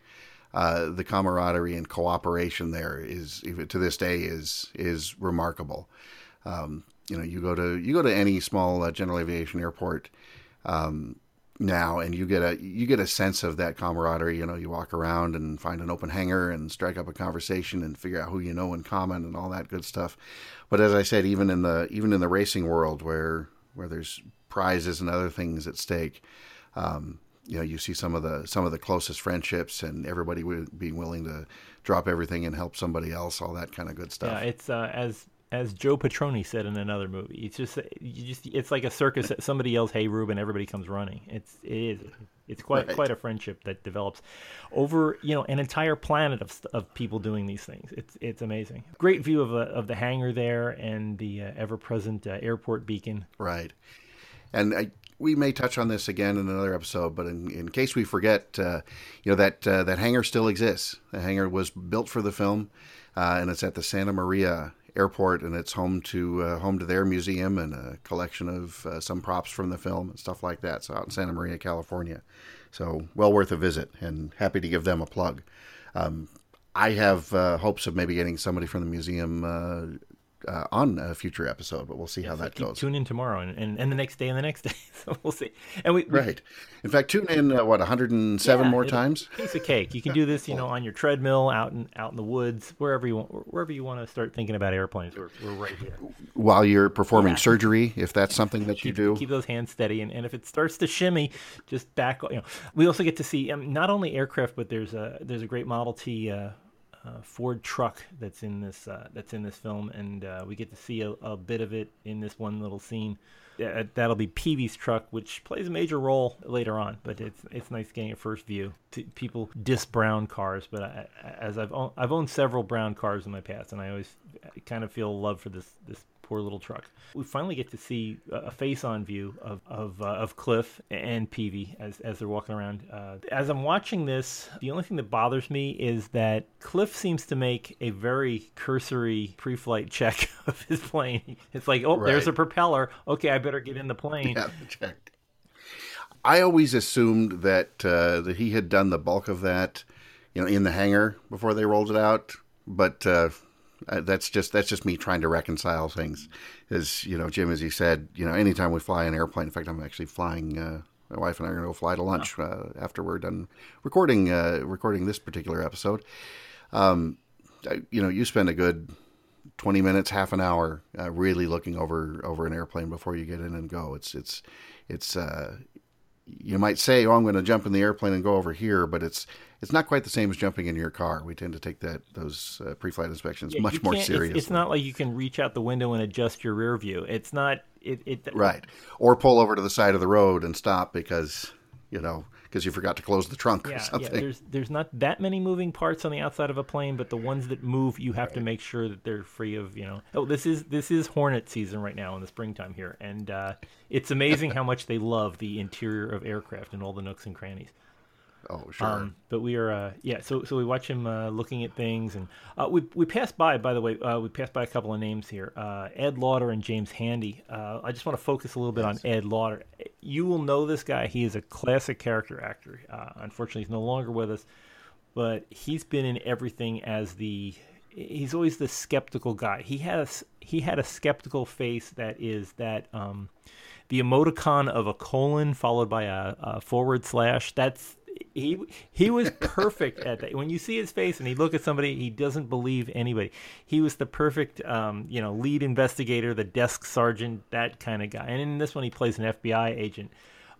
uh, the camaraderie and cooperation there is to this day is is remarkable. Um, you know, you go to you go to any small uh, general aviation airport um, now, and you get a you get a sense of that camaraderie. You know, you walk around and find an open hangar and strike up a conversation and figure out who you know in common and all that good stuff. But as I said, even in the even in the racing world where where there's prizes and other things at stake, um, you know you see some of the some of the closest friendships and everybody being willing to drop everything and help somebody else all that kind of good stuff. Yeah it's uh, as as Joe Petroni said in another movie it's just you just it's like a circus somebody yells hey Ruben everybody comes running. It's it is it's quite right. quite a friendship that develops over you know an entire planet of, of people doing these things. It's it's amazing. Great view of, a, of the hangar there and the uh, ever present uh, airport beacon. Right. And I, we may touch on this again in another episode, but in, in case we forget, uh, you know that uh, that hangar still exists. The hangar was built for the film, uh, and it's at the Santa Maria Airport, and it's home to uh, home to their museum and a collection of uh, some props from the film and stuff like that. So out in Santa Maria, California, so well worth a visit, and happy to give them a plug. Um, I have uh, hopes of maybe getting somebody from the museum uh, on a future episode, but we'll see how that goes. Tune in tomorrow and, and, and, the next day and the next day. so we'll see. And we, we right. In fact, tune in uh, what 107 yeah, more times. Piece of cake. You can do this, you know, on your treadmill, out in out in the woods, wherever you want, wherever you want to start thinking about airplanes. We're, we're right here. While you're performing yeah. surgery, if that's something that you keep, do, keep those hands steady, and, and if it starts to shimmy, just back. You know, we also get to see um, not only aircraft, but there's a there's a great Model T. Uh, uh, Ford truck that's in this uh, that's in this film, and uh, we get to see a, a, bit of it in this one little scene. Uh, that'll be Peevy's truck, which plays a major role later on. But it's it's nice getting a first view. people diss brown cars, but I, as I've owned, I've owned several brown cars in my past, and I always kind of feel love for this this poor little truck. We finally get to see a face-on view of of, uh, of Cliff and Peevy as as they're walking around. Uh, as I'm watching this, the only thing that bothers me is that Cliff seems to make a very cursory pre-flight check of his plane. It's like, oh, right. there's a propeller. Okay, I better get in the plane. Yeah, check. I always assumed that uh, that he had done the bulk of that, you know, in the hangar before they rolled it out. But uh, that's just that's just me trying to reconcile things. As you know, Jim, as you said, you know, anytime we fly an airplane. In fact, I'm actually flying. Uh, my wife and I are going to go fly to lunch uh, after we're done recording uh, recording this particular episode. Um, you know, you spend a good twenty minutes, half an hour, uh, really looking over over an airplane before you get in and go. It's it's it's uh, you might say, "Oh, I'm going to jump in the airplane and go over here," but it's it's not quite the same as jumping in your car. We tend to take that those uh, pre-flight inspections yeah, much more seriously. It's, it's, not like you can reach out the window and adjust your rear view. It's not it, it right or pull over to the side of the road and stop because you know because you forgot to close the trunk yeah, or something. Yeah, there's there's not that many moving parts on the outside of a plane, but the ones that move, you have right. to make sure that they're free of you know. Oh, this is this is Hornet season right now in the springtime here, and uh, it's amazing how much they love the interior of aircraft and all the nooks and crannies. Oh, sure. Um, but we are, uh, yeah. So, so we watch him uh, looking at things, and uh, we we passed by. By the way, uh, we passed by a couple of names here: uh, Ed Lauter and James Handy. Uh, I just want to focus a little bit yes. on Ed Lauter. You will know this guy. He is a classic character actor. unfortunately, he's no longer with us, but he's been in everything as the. He's always the skeptical guy. He has he had a skeptical face that is that. Um, the emoticon of a colon followed by a, a forward slash. That's he he was perfect at that. When you see his face and he look at somebody, he doesn't believe anybody. He was the perfect, um, you know, lead investigator, the desk sergeant, that kind of guy. And in this one, he plays an FBI agent.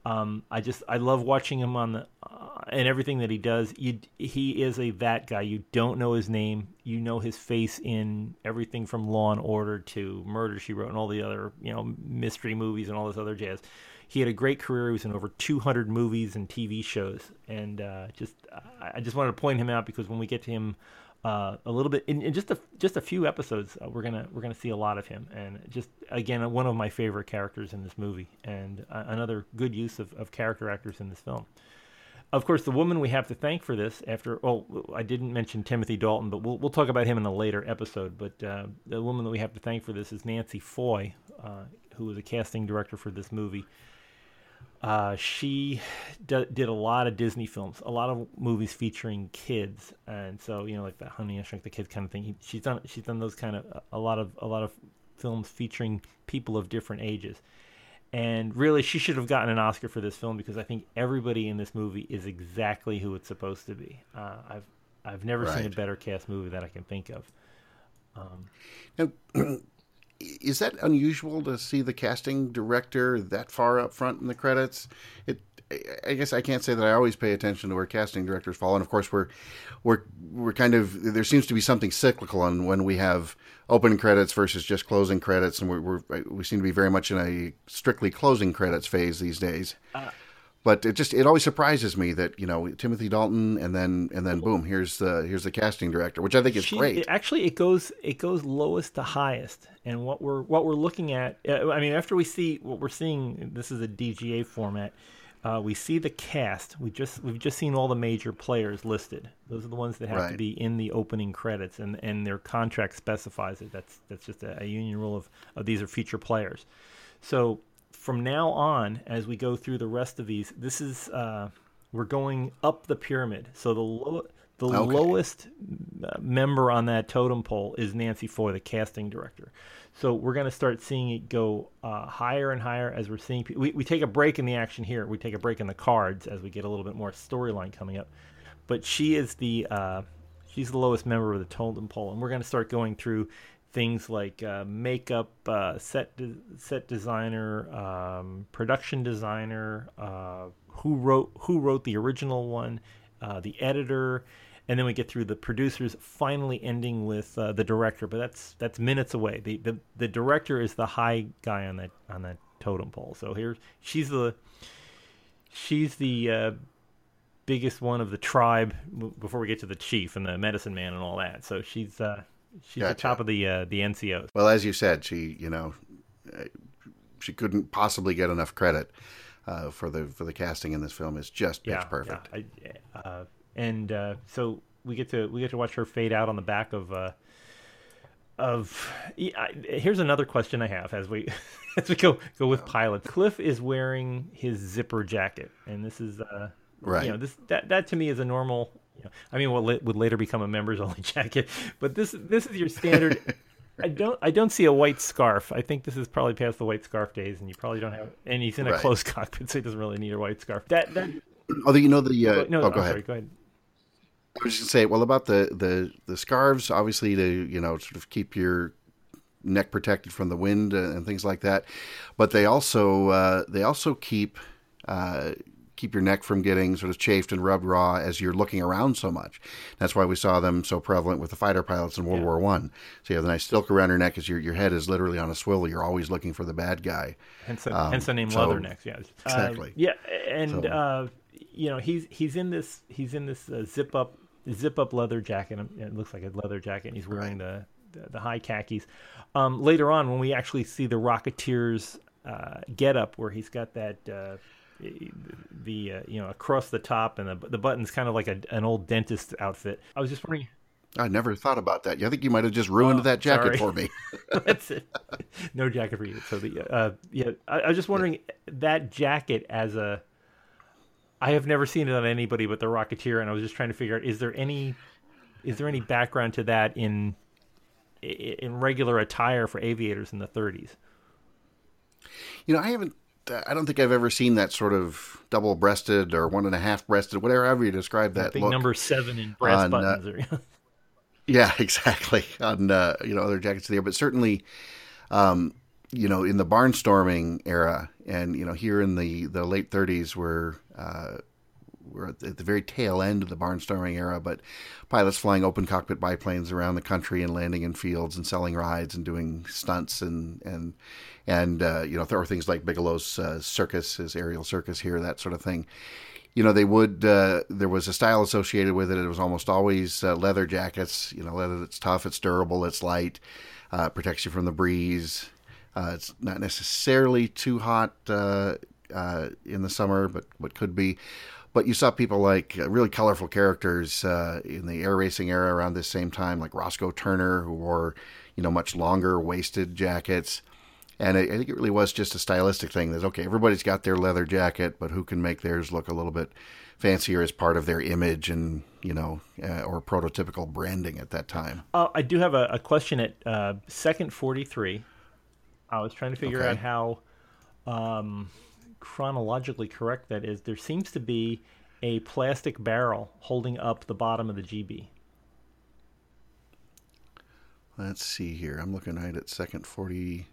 Um, I just I love watching him on the uh, and everything that he does. You he is a that guy. You don't know his name. You know his face in everything from Law and Order to Murder She Wrote and all the other you know mystery movies and all this other jazz. He had a great career. He was in over 200 movies and TV shows, and uh, just I just wanted to point him out because when we get to him uh, a little bit in, in, just a just a few episodes uh, we're gonna we're gonna see a lot of him. And just again one of my favorite characters in this movie and another good use of, of character actors in this film. Of course the woman we have to thank for this after oh i didn't mention timothy dalton but we'll, we'll talk about him in a later episode. But uh, the woman that we have to thank for this is nancy foy uh, who was a casting director for this movie uh, she d- did a lot of Disney films, a lot of movies featuring kids, and so you know, like the Honey I Shrunk the Kids kind of thing. He, she's done she's done those kind of a lot of a lot of films featuring people of different ages. And really, she should have gotten an Oscar for this film because I think everybody in this movie is exactly who it's supposed to be. Uh, I've I've never right. seen a better cast movie that I can think of. Um, now, is that unusual to see the casting director that far up front in the credits? It, I guess I can't say that I always pay attention to where casting directors fall, and of course we're we're we're kind of there seems to be something cyclical on when we have opening credits versus just closing credits, and we're, we're we seem to be very much in a strictly closing credits phase these days. Uh, but it just it always surprises me that you know Timothy Dalton and then and then boom here's the here's the casting director which I think is she, great. It, actually, it goes it goes lowest to highest, and what we're what we're looking at. Uh, I mean, after we see what we're seeing, this is a DGA format. Uh, we see the cast. We just we've just seen all the major players listed. Those are the ones that have right. to be in the opening credits, and and their contract specifies it. That's that's just a, a union rule of, of these are feature players. So from now on, as we go through the rest of these, this is uh, we're going up the pyramid. So the lo- the okay. lowest uh, member on that totem pole is Nancy Foy, the casting director. So we're going to start seeing it go uh, higher and higher as we're seeing. Pe- we we take a break in the action here. We take a break in the cards as we get a little bit more storyline coming up. But she is the uh, she's the lowest member of the totem pole, and we're going to start going through things like uh, makeup, uh, set de- set designer, um, production designer, uh, who wrote who wrote the original one, uh, the editor, and then we get through the producers, finally ending with uh, the director. But that's that's minutes away. The, the the director is the high guy on that on that totem pole. So here she's the she's the uh, biggest one of the tribe before we get to the chief and the medicine man and all that. So she's She's gotcha. the top of the uh, the NCOs. Well, as you said, she you know uh, she couldn't possibly get enough credit uh, for the for the casting in this film. It's just pitch yeah, perfect. Yeah. I, uh, and uh, so we get to we get to watch her fade out on the back of uh, of. Here's another question I have as we as we go go with pilots. Cliff is wearing his zipper jacket, and this is uh, right. You know this that that to me is a normal you know, I mean, what would later become a members only jacket, but this this is your standard. I don't I don't see a white scarf. I think this is probably past the white scarf days, and you probably don't have. And he's in a right. closed cockpit, so he doesn't really need a white scarf. That that. Although you know the uh, no, oh, go, ahead. Sorry, go ahead. I was just gonna say, well, about the the the scarves, obviously to you know sort of keep your neck protected from the wind and things like that, but they also uh, they also keep uh, keep your neck from getting sort of chafed and rubbed raw as you're looking around so much. That's why we saw them so prevalent with the fighter pilots in World yeah. War One. So you have the nice silk around your neck as your your head is literally on a swivel. You're always looking for the bad guy. Hence the, um, hence the name so, Leathernecks. Yeah, exactly. Uh, yeah, and so, uh, you know he's he's in this he's in this uh, zip up zip up leather jacket. It looks like a leather jacket. and He's wearing right. the, the, the high khakis. Um, later on, when we actually see the Rocketeers uh, get up, where he's got that uh, the uh, you know across the top and the the buttons kind of like a, an old dentist outfit. I was just wondering. I never thought about that. I think you might have just ruined oh, that jacket sorry. for me. That's it. No jacket for you. So the uh, yeah, I, I, was just wondering yeah. that jacket as a. I have never seen it on anybody but the Rocketeer, and I was just trying to figure out is there any, is there any background to that in, in regular attire for aviators in the 30s? You know, I haven't I don't think I've ever seen that sort of double breasted or one and a half breasted, whatever however you describe that. Big number seven in brass on, uh, buttons. Uh, yeah, exactly. On uh, you know other jackets there, but certainly, um, you know, in the barnstorming era, and you know here in the the late 30s, where uh, we're at the very tail end of the barnstorming era, but pilots flying open cockpit biplanes around the country and landing in fields and selling rides and doing stunts and and and uh, you know there are things like Bigelow's uh, circus, his aerial circus here, that sort of thing. You know, they would. Uh, there was a style associated with it. It was almost always uh, leather jackets. You know, leather that's tough, it's durable, it's light, uh, protects you from the breeze. Uh, it's not necessarily too hot in the summer, but what could be. But you saw people like really colorful characters in the air racing era around this same time, like Roscoe Turner, who wore you know much longer waisted jackets. And I, I think it really was just a stylistic thing. That okay, everybody's got their leather jacket, but who can make theirs look a little bit fancier as part of their image and you know uh, or prototypical branding at that time. Uh, I do have a, a question at uh, second forty three. I was trying to figure okay. out how um, chronologically correct that is, there seems to be a plastic barrel holding up the bottom of the Gee Bee. Let's see here. I'm looking right at second 40,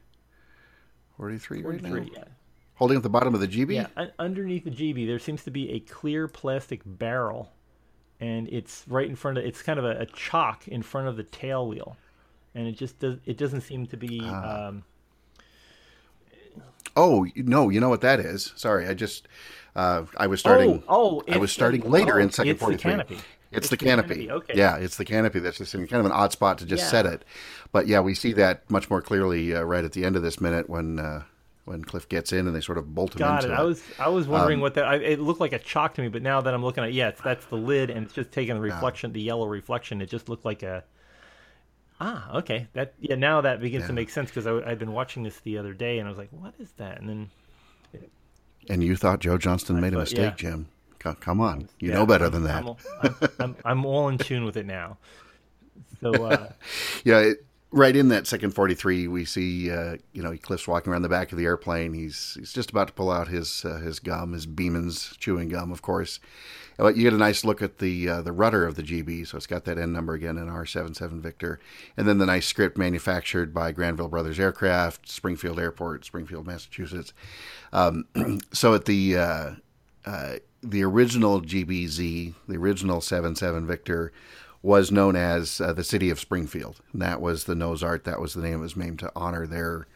43, 43 right now. Yeah. Holding up the bottom of the Gee Bee? Yeah, un- underneath the Gee Bee, there seems to be a clear plastic barrel, and it's right in front of. It's kind of a, a chock in front of the tail wheel, and it just does. It doesn't seem to be. Ah. Um, Oh no, you know what that is? Sorry, I just uh, I was starting. Oh, oh I was starting later oh, in second forty three. It's, it's, the, canopy. canopy. Okay. Yeah, it's the canopy. That's just in kind of an odd spot to just yeah. set it. But yeah, we see that much more clearly uh, right at the end of this minute when uh, when Cliff gets in and they sort of bolt him Got into it. it. I was I was wondering um, what that. I, it looked like a chalk to me, but now that I'm looking at, yeah, that's the lid, and it's just taking the reflection, the yellow reflection. It just looked like a Ah, okay. That yeah. Now that begins yeah. to make sense because I'd been watching this the other day and I was like, "What is that?" And then. And you thought Joe Johnston I made thought, a mistake, yeah. Jim? Come on, you yeah, know better than that. I'm, I'm, I'm, I'm, all in tune with it now. So. Uh, yeah. It, right in that second 43 we see uh, you know cliff's walking around the back of the airplane he's he's just about to pull out his uh, his gum his beeman's chewing gum of course but you get a nice look at the uh, the rudder of the Gee Bee, so it's got that N number again in R77 Victor, and then the nice script manufactured by Granville Brothers Aircraft, Springfield Airport, Springfield, Massachusetts. Um, so at the uh, the original GBZ, the original 77 Victor, was known as uh, the city of Springfield. And that was the nose art. That was the name it was named to honor their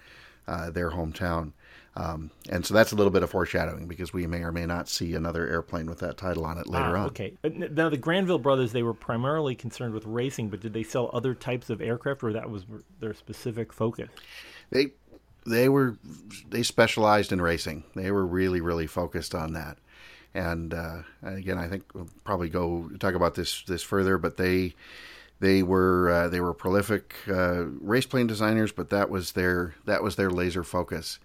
uh, their hometown. Um, and so that's a little bit of foreshadowing because we may or may not see another airplane with that title on it later ah, on. Okay. Now, the Granville brothers, they were primarily concerned with racing, but did they sell other types of aircraft or that was their specific focus? They they were they specialized in racing. They were really really focused on that. And uh, again, I think we'll probably go talk about this this further, but they they were uh, they were prolific uh, race plane designers, but that was their that was their laser focus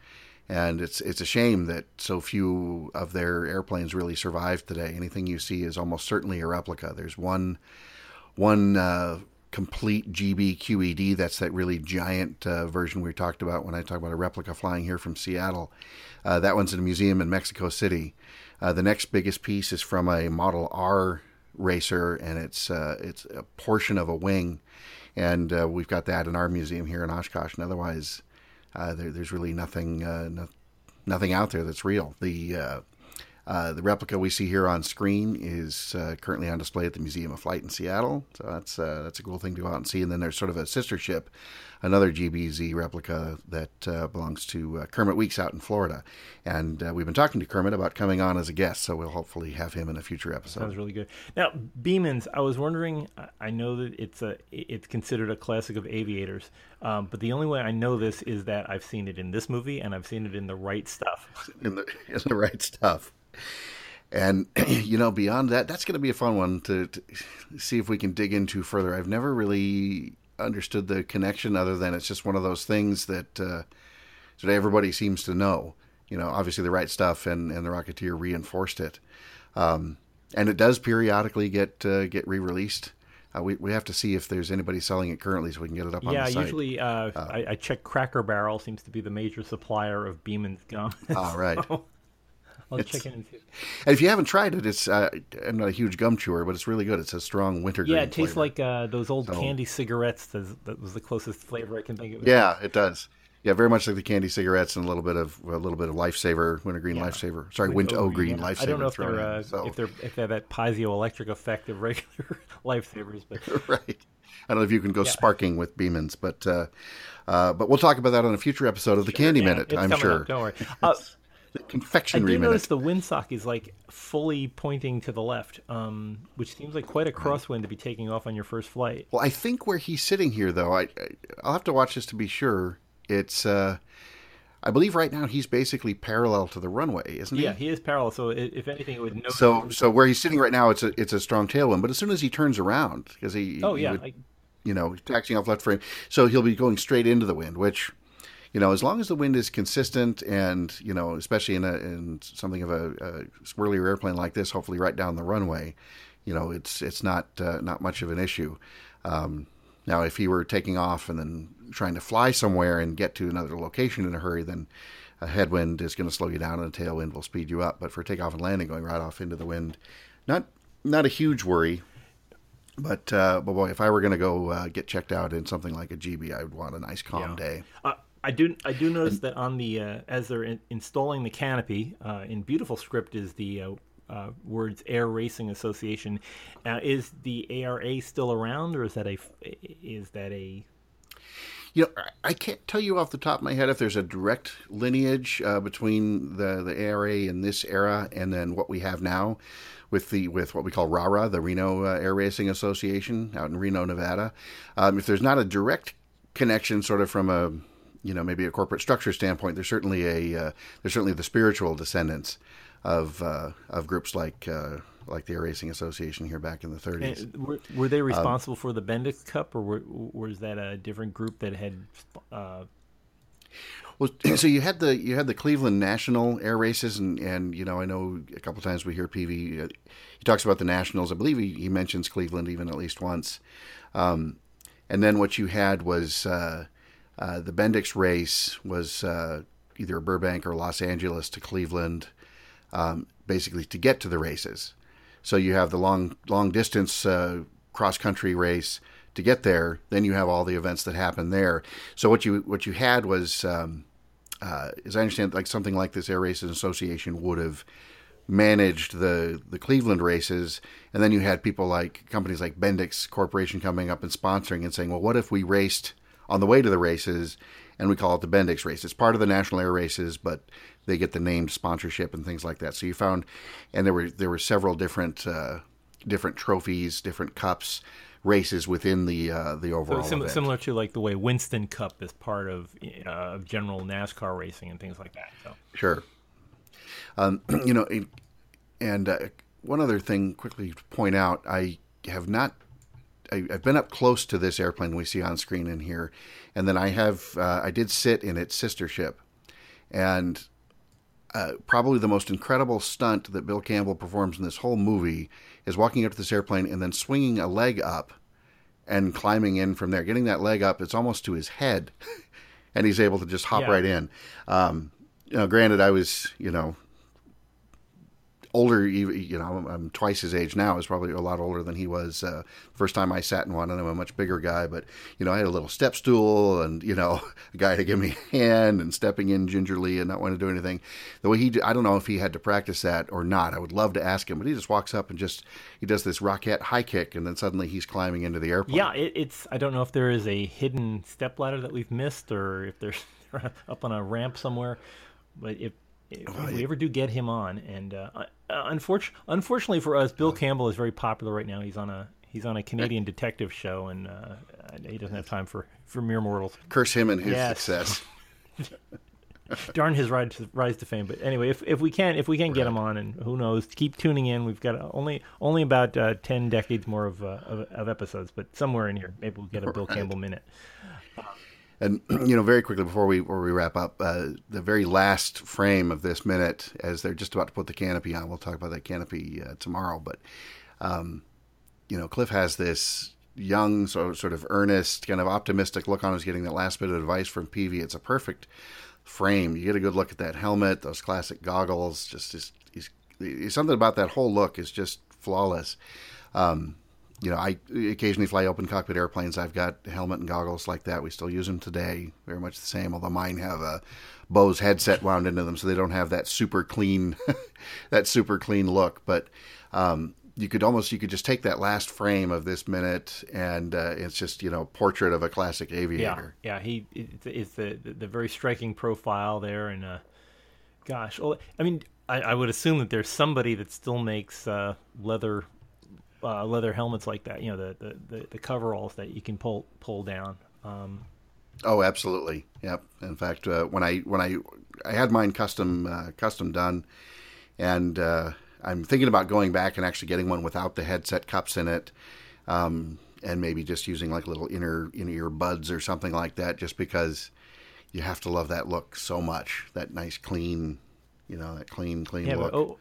and it's it's a shame that so few of their airplanes really survive today. Anything you see is almost certainly a replica. There's one one uh, complete GBQED. That's that really giant uh, version we talked about when I talked about a replica flying here from Seattle. Uh, that one's in a museum in Mexico City. Uh, the next biggest piece is from a Model R racer, and it's uh, it's a portion of a wing, and uh, we've got that in our museum here in Oshkosh. And otherwise, uh, there, there's really nothing uh, no, nothing out there that's real. The uh, the replica we see here on screen is uh, currently on display at the Museum of Flight in Seattle. So that's uh, that's a cool thing to go out and see. And then there's sort of a sister ship, another GBZ replica that uh, belongs to uh, Kermit Weeks out in Florida. And uh, we've been talking to Kermit about coming on as a guest, so we'll hopefully have him in a future episode. Sounds really good. Now, Beemans, I was wondering. I know that it's a it's considered a classic of aviators, um, but the only way I know this is that I've seen it in this movie and I've seen it in the right stuff. In the in the right stuff. And you know, beyond that, that's going to be a fun one to, to see if we can dig into further. I've never really understood the connection, other than it's just one of those things that uh, that everybody seems to know. You know, obviously the right stuff and, and the Rocketeer reinforced it, um, and it does periodically get uh, get re released. Uh, we we have to see if there's anybody selling it currently, so we can get it up. Yeah, on the usually uh, uh, I, I, check Cracker Barrel seems to be the major supplier of Beeman's gum. All right. I'll it's, check in and see. And if you haven't tried it, it's uh, I'm not a huge gum chewer, but it's really good. It's a strong winter. Yeah, it tastes flavor. like uh, those old so, candy cigarettes. That was the closest flavor I can think of. Yeah, it does. Yeah, very much like the candy cigarettes and a little bit of a little bit of Lifesaver, Wintergreen yeah. Lifesaver. Sorry, Winter O Green yeah. Lifesaver. I don't know if they're, uh, so. if they're if they have that piezoelectric effect of regular Lifesavers, but right. I don't know if you can go yeah. sparking with Beemans, but uh, uh, but we'll talk about that on a future episode of the Candy Minute. I'm sure. Up, don't worry. The confectionery I minute. notice the windsock is like fully pointing to the left, um, which seems like quite a crosswind to be taking off on your first flight. Well, I think where he's sitting here, though, I I'll have to watch this to be sure. It's uh, I believe right now he's basically parallel to the runway, isn't he? Yeah, he is parallel. So if anything, it would no. So so where he's sitting right now, it's a it's a strong tailwind. But as soon as he turns around, because he oh yeah, would, I... you know taxing off left frame, so he'll be going straight into the wind. Which, you know, as long as the wind is consistent and you know, especially in a in something of a, a swirlier airplane like this, hopefully right down the runway, you know, it's it's not uh, not much of an issue. Um, now, if he were taking off and then trying to fly somewhere and get to another location in a hurry, then a headwind is going to slow you down and a tailwind will speed you up. But for takeoff and landing, going right off into the wind, not not a huge worry. But uh, but boy, if I were going to go uh, get checked out in something like a Gee Bee, I would want a nice calm yeah. day. Uh, I do I do notice and, that on the uh, as they're in, installing the canopy uh, in beautiful script is the uh, uh, words Air Racing Association. Now, is the ARA still around, or is that a is that a you know, I can't tell you off the top of my head if there's a direct lineage uh, between the the ARA in this era and then what we have now with the with what we call RARA, the Reno uh, Air Racing Association out in Reno, Nevada. Um, if there's not a direct connection, sort of from a you know maybe a corporate structure standpoint, there's certainly a uh, there's certainly the spiritual descendants of uh, of groups like uh, like the Air Racing Association here back in the 30s. Were, were, they um, responsible um, for the Bendix Cup, or were, was that a different group that had? Uh... Well, so you had the you had the Cleveland National Air Races, and and you know I know a couple times we hear Peevy. Uh, he talks about the Nationals. I believe he, he mentions Cleveland even at least once. Um, and then what you had was uh, uh, the Bendix race was uh, either Burbank or Los Angeles to Cleveland um, basically to get to the races. So you have the long long distance uh, cross country race to get there. Then you have all the events that happen there. So what you what you had was, um, uh, as I understand, like something like this Air Races Association would have managed the the Cleveland races, and then you had people like companies like Bendix Corporation coming up and sponsoring and saying, well, what if we raced on the way to the races and we call it the Bendix race. It's part of the National Air Races, but they get the named sponsorship and things like that. So you found, and there were there were several different uh, different trophies, different cups, races within the uh, the overall. So sim- similar to like the way Winston Cup is part of uh, general NASCAR racing and things like that. So sure, um, you know, and uh, one other thing quickly to point out, I have not. I, have been up close to this airplane we see on screen in here, and then I have uh, I did sit in its sister ship, and uh, probably the most incredible stunt that Bill Campbell performs in this whole movie is walking up to this airplane and then swinging a leg up and climbing in from there, getting that leg up. It's almost to his head, and he's able to just hop yeah. right in. Um, you know, granted, I was you know older, you know, I'm twice his age now. I was probably a lot older than he was uh, first time I sat in one, and I'm a much bigger guy. But you know, I had a little step stool, and you know, a guy to give me a hand, and stepping in gingerly and not wanting to do anything. The way he, I don't know if he had to practice that or not. I would love to ask him, but he just walks up and just he does this rocket high kick, and then suddenly he's climbing into the airplane. Yeah, it, it's. I don't know if there is a hidden step ladder that we've missed, or if there's up on a ramp somewhere. But if if, oh, we ever do get him on, and uh, uh, unfortunately, unfortunately for us, Bill Campbell is very popular right now. He's on a he's on a Canadian detective show, and uh, he doesn't have time for for mere mortals. Curse him and his yes. success. darn his rise to, rise to fame. But anyway, if if we can if we can right. get him on, and who knows, keep tuning in. We've got only only about uh, ten decades more of, uh, of, of episodes, but somewhere in here, maybe we'll get a Bill. Campbell minute. And you know, very quickly before we before we wrap up, uh, the very last frame of this minute, as they're just about to put the canopy on, we'll talk about that canopy uh, tomorrow. But um, you know, Cliff has this young, so sort of earnest, kind of optimistic look on his getting that last bit of advice from Peevy. It's a perfect frame. You get a good look at that helmet, those classic goggles. Just, is, he's, he's something about that whole look is just flawless. Um, you know, I occasionally fly open cockpit airplanes. I've got helmet and goggles like that. We still use them today, very much the same. Although mine have a Bose headset wound into them, so they don't have that super clean, that super clean look. But um, you could almost you could just take that last frame of this minute and uh, it's just you know portrait of a classic aviator. Yeah, yeah. He it's, the the very striking profile there, and uh, gosh, well, I mean, I, I, would assume that there's somebody that still makes uh, leather uh, leather helmets like that. You know, the, the, the, the coveralls that you can pull pull down. Um, oh, absolutely. Yep. In fact, uh, when I when I I had mine custom uh, custom done, and I'm thinking about going back and actually getting one without the headset cups in it, um, and maybe just using like little inner in ear buds or something like that, just because you have to love that look so much. That nice, clean, you know, that clean, clean yeah, look. But, oh,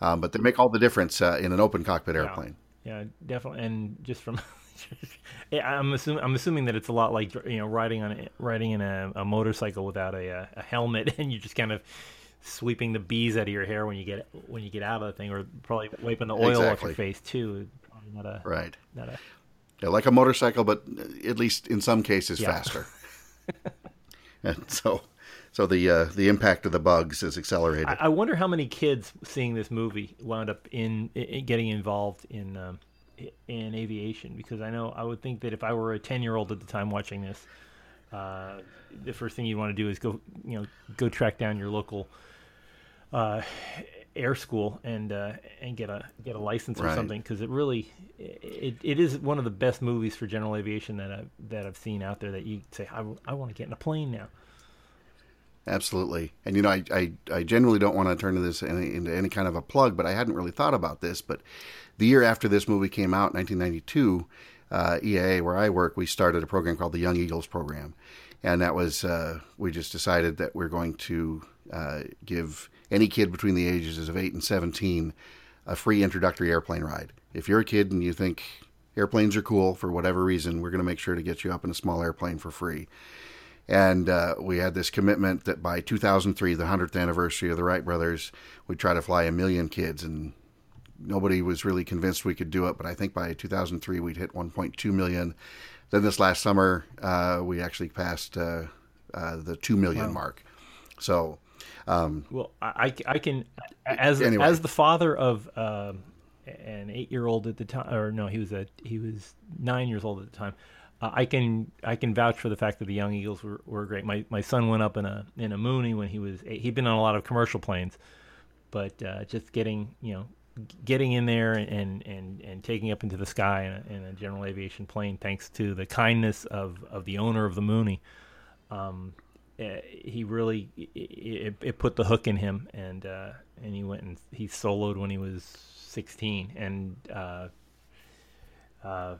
um, but they make all the difference uh, in an open cockpit airplane. Yeah, definitely. And just from I'm assuming I'm assuming that it's a lot like you know riding on a, riding in a, a motorcycle without a, uh, a helmet, and you're just kind of sweeping the bees out of your hair when you get when you get out of the thing, or probably wiping the oil exactly. off your face too. Probably not a right. Not a yeah, like a motorcycle, but uh, at least in some cases yeah. faster. and so, so the uh, the impact of the bugs is accelerated. I, I, wonder how many kids seeing this movie wound up in, in getting involved in um, in aviation because I know I would think that if I were a ten year old at the time watching this, uh, the first thing you want to do is go you know go track down your local uh, air school and uh, and get a get a license or something because it really it, it is one of the best movies for general aviation that I've that I've seen out there that you say I, I want to get in a plane now. Absolutely, and you know I I, I generally don't want to turn this any, into any kind of a plug, but I hadn't really thought about this. But the year after this movie came out, 1992, uh, EAA where I work, we started a program called the Young Eagles Program, and that was uh, we just decided that we're going to uh, give any kid between the ages of 8 and 17 a free introductory airplane ride. If you're a kid and you think airplanes are cool for whatever reason, we're going to make sure to get you up in a small airplane for free. And uh, we had this commitment that by 2003, the 100th anniversary of the Wright brothers, we'd try to fly a million kids. And nobody was really convinced we could do it. But I think by 2003, we'd hit 1.2 million. Then this last summer, uh, we actually passed uh, uh the 2 million wow. mark. So um, well, I, I can as anyway. as the father of uh, an eight year old at the time, or no, he was a he was nine years old at the time. Uh, I can I can vouch for the fact that the Young Eagles were, were great. My my son went up in a in a Mooney when he was eight. he'd been on a lot of commercial planes, but uh, just getting you know getting in there and and and taking up into the sky in a, in a general aviation plane, thanks to the kindness of of the owner of the Mooney. Um, uh, he really it, it, put the hook in him, and uh, and he went and he soloed when he was 16, and uh, uh,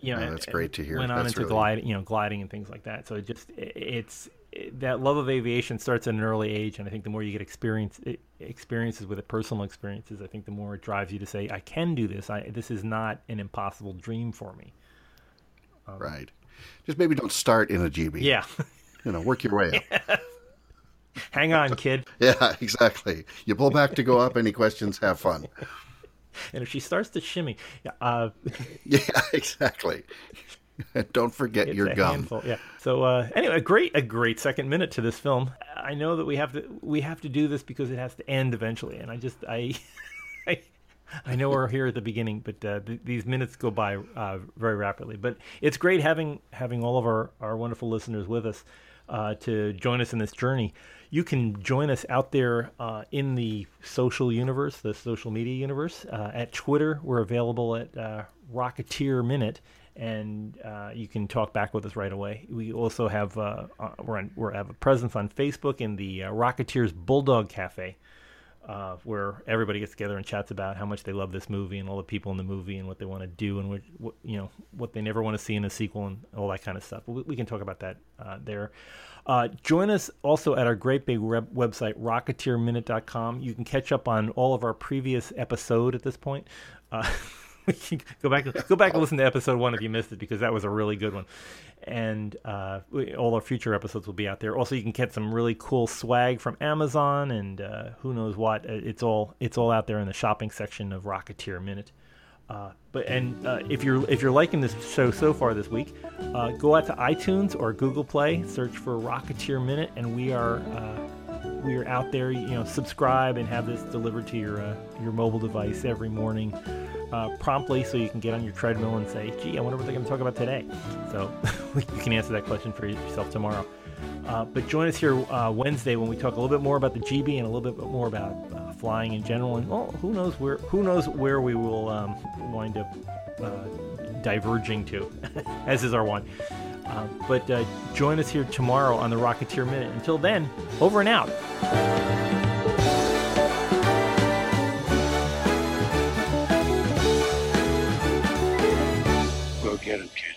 you know oh, that's great to hear. Went on that's into really... gliding, you know, gliding and things like that. So it just it, it's it, that love of aviation starts at an early age, and I think the more you get experience experiences with it, personal experiences, I think the more it drives you to say, I can do this. I this is not an impossible dream for me. Um, right. Just maybe don't start in a Gee Bee. Yeah. you know, work your way up. Hang on, kid. yeah, exactly. You pull back to go up. Any questions? Have fun. And if she starts to shimmy, uh, yeah, exactly. Don't forget your gum. Handful. Yeah. So uh, anyway, a great a great second minute to this film. I know that we have to we have to do this because it has to end eventually, and I just I I, I know we're here at the beginning, but uh, th- these minutes go by uh, very rapidly. But it's great having having all of our our wonderful listeners with us uh, to join us in this journey. You can join us out there uh, in the social universe, the social media universe. Uh, at Twitter, we're available at uh, Rocketeer Minute. and uh, you can talk back with us right away. We also have we're on, we have a presence on Facebook in the Rocketeers Bulldog Cafe, uh, where everybody gets together and chats about how much they love this movie and all the people in the movie and what they want to do and what, what, you know what they never want to see in a sequel and all that kind of stuff. We, we can talk about that uh, there. join us also at our great big web- website, rocketeerminute.com. You can catch up on all of our previous episode at this point. go back go back and listen to episode one if you missed it because that was a really good one. And uh, all our future episodes will be out there. Also you can get some really cool swag from amazon and uh, who knows what. Uh, it's all it's all out there in the shopping section of rocketeer minute. Uh, but and uh, if you're if you're liking this show so far this week, uh, go out to iTunes or Google Play, search for Rocketeer Minute, and we are we are out there. You know, subscribe and have this delivered to your your mobile device every morning uh, promptly so you can get on your treadmill and say, gee, I wonder what they're going to talk about today. So you can answer that question for yourself tomorrow. Uh, but join us here uh, Wednesday when we talk a little bit more about the Gee Bee and a little bit more about uh, flying in general. And well, who knows where who knows where we will um, wind up uh, diverging to, as is our one. Uh, but join us here tomorrow on the Rocketeer Minute. Until then, over and out. Go get him, kid.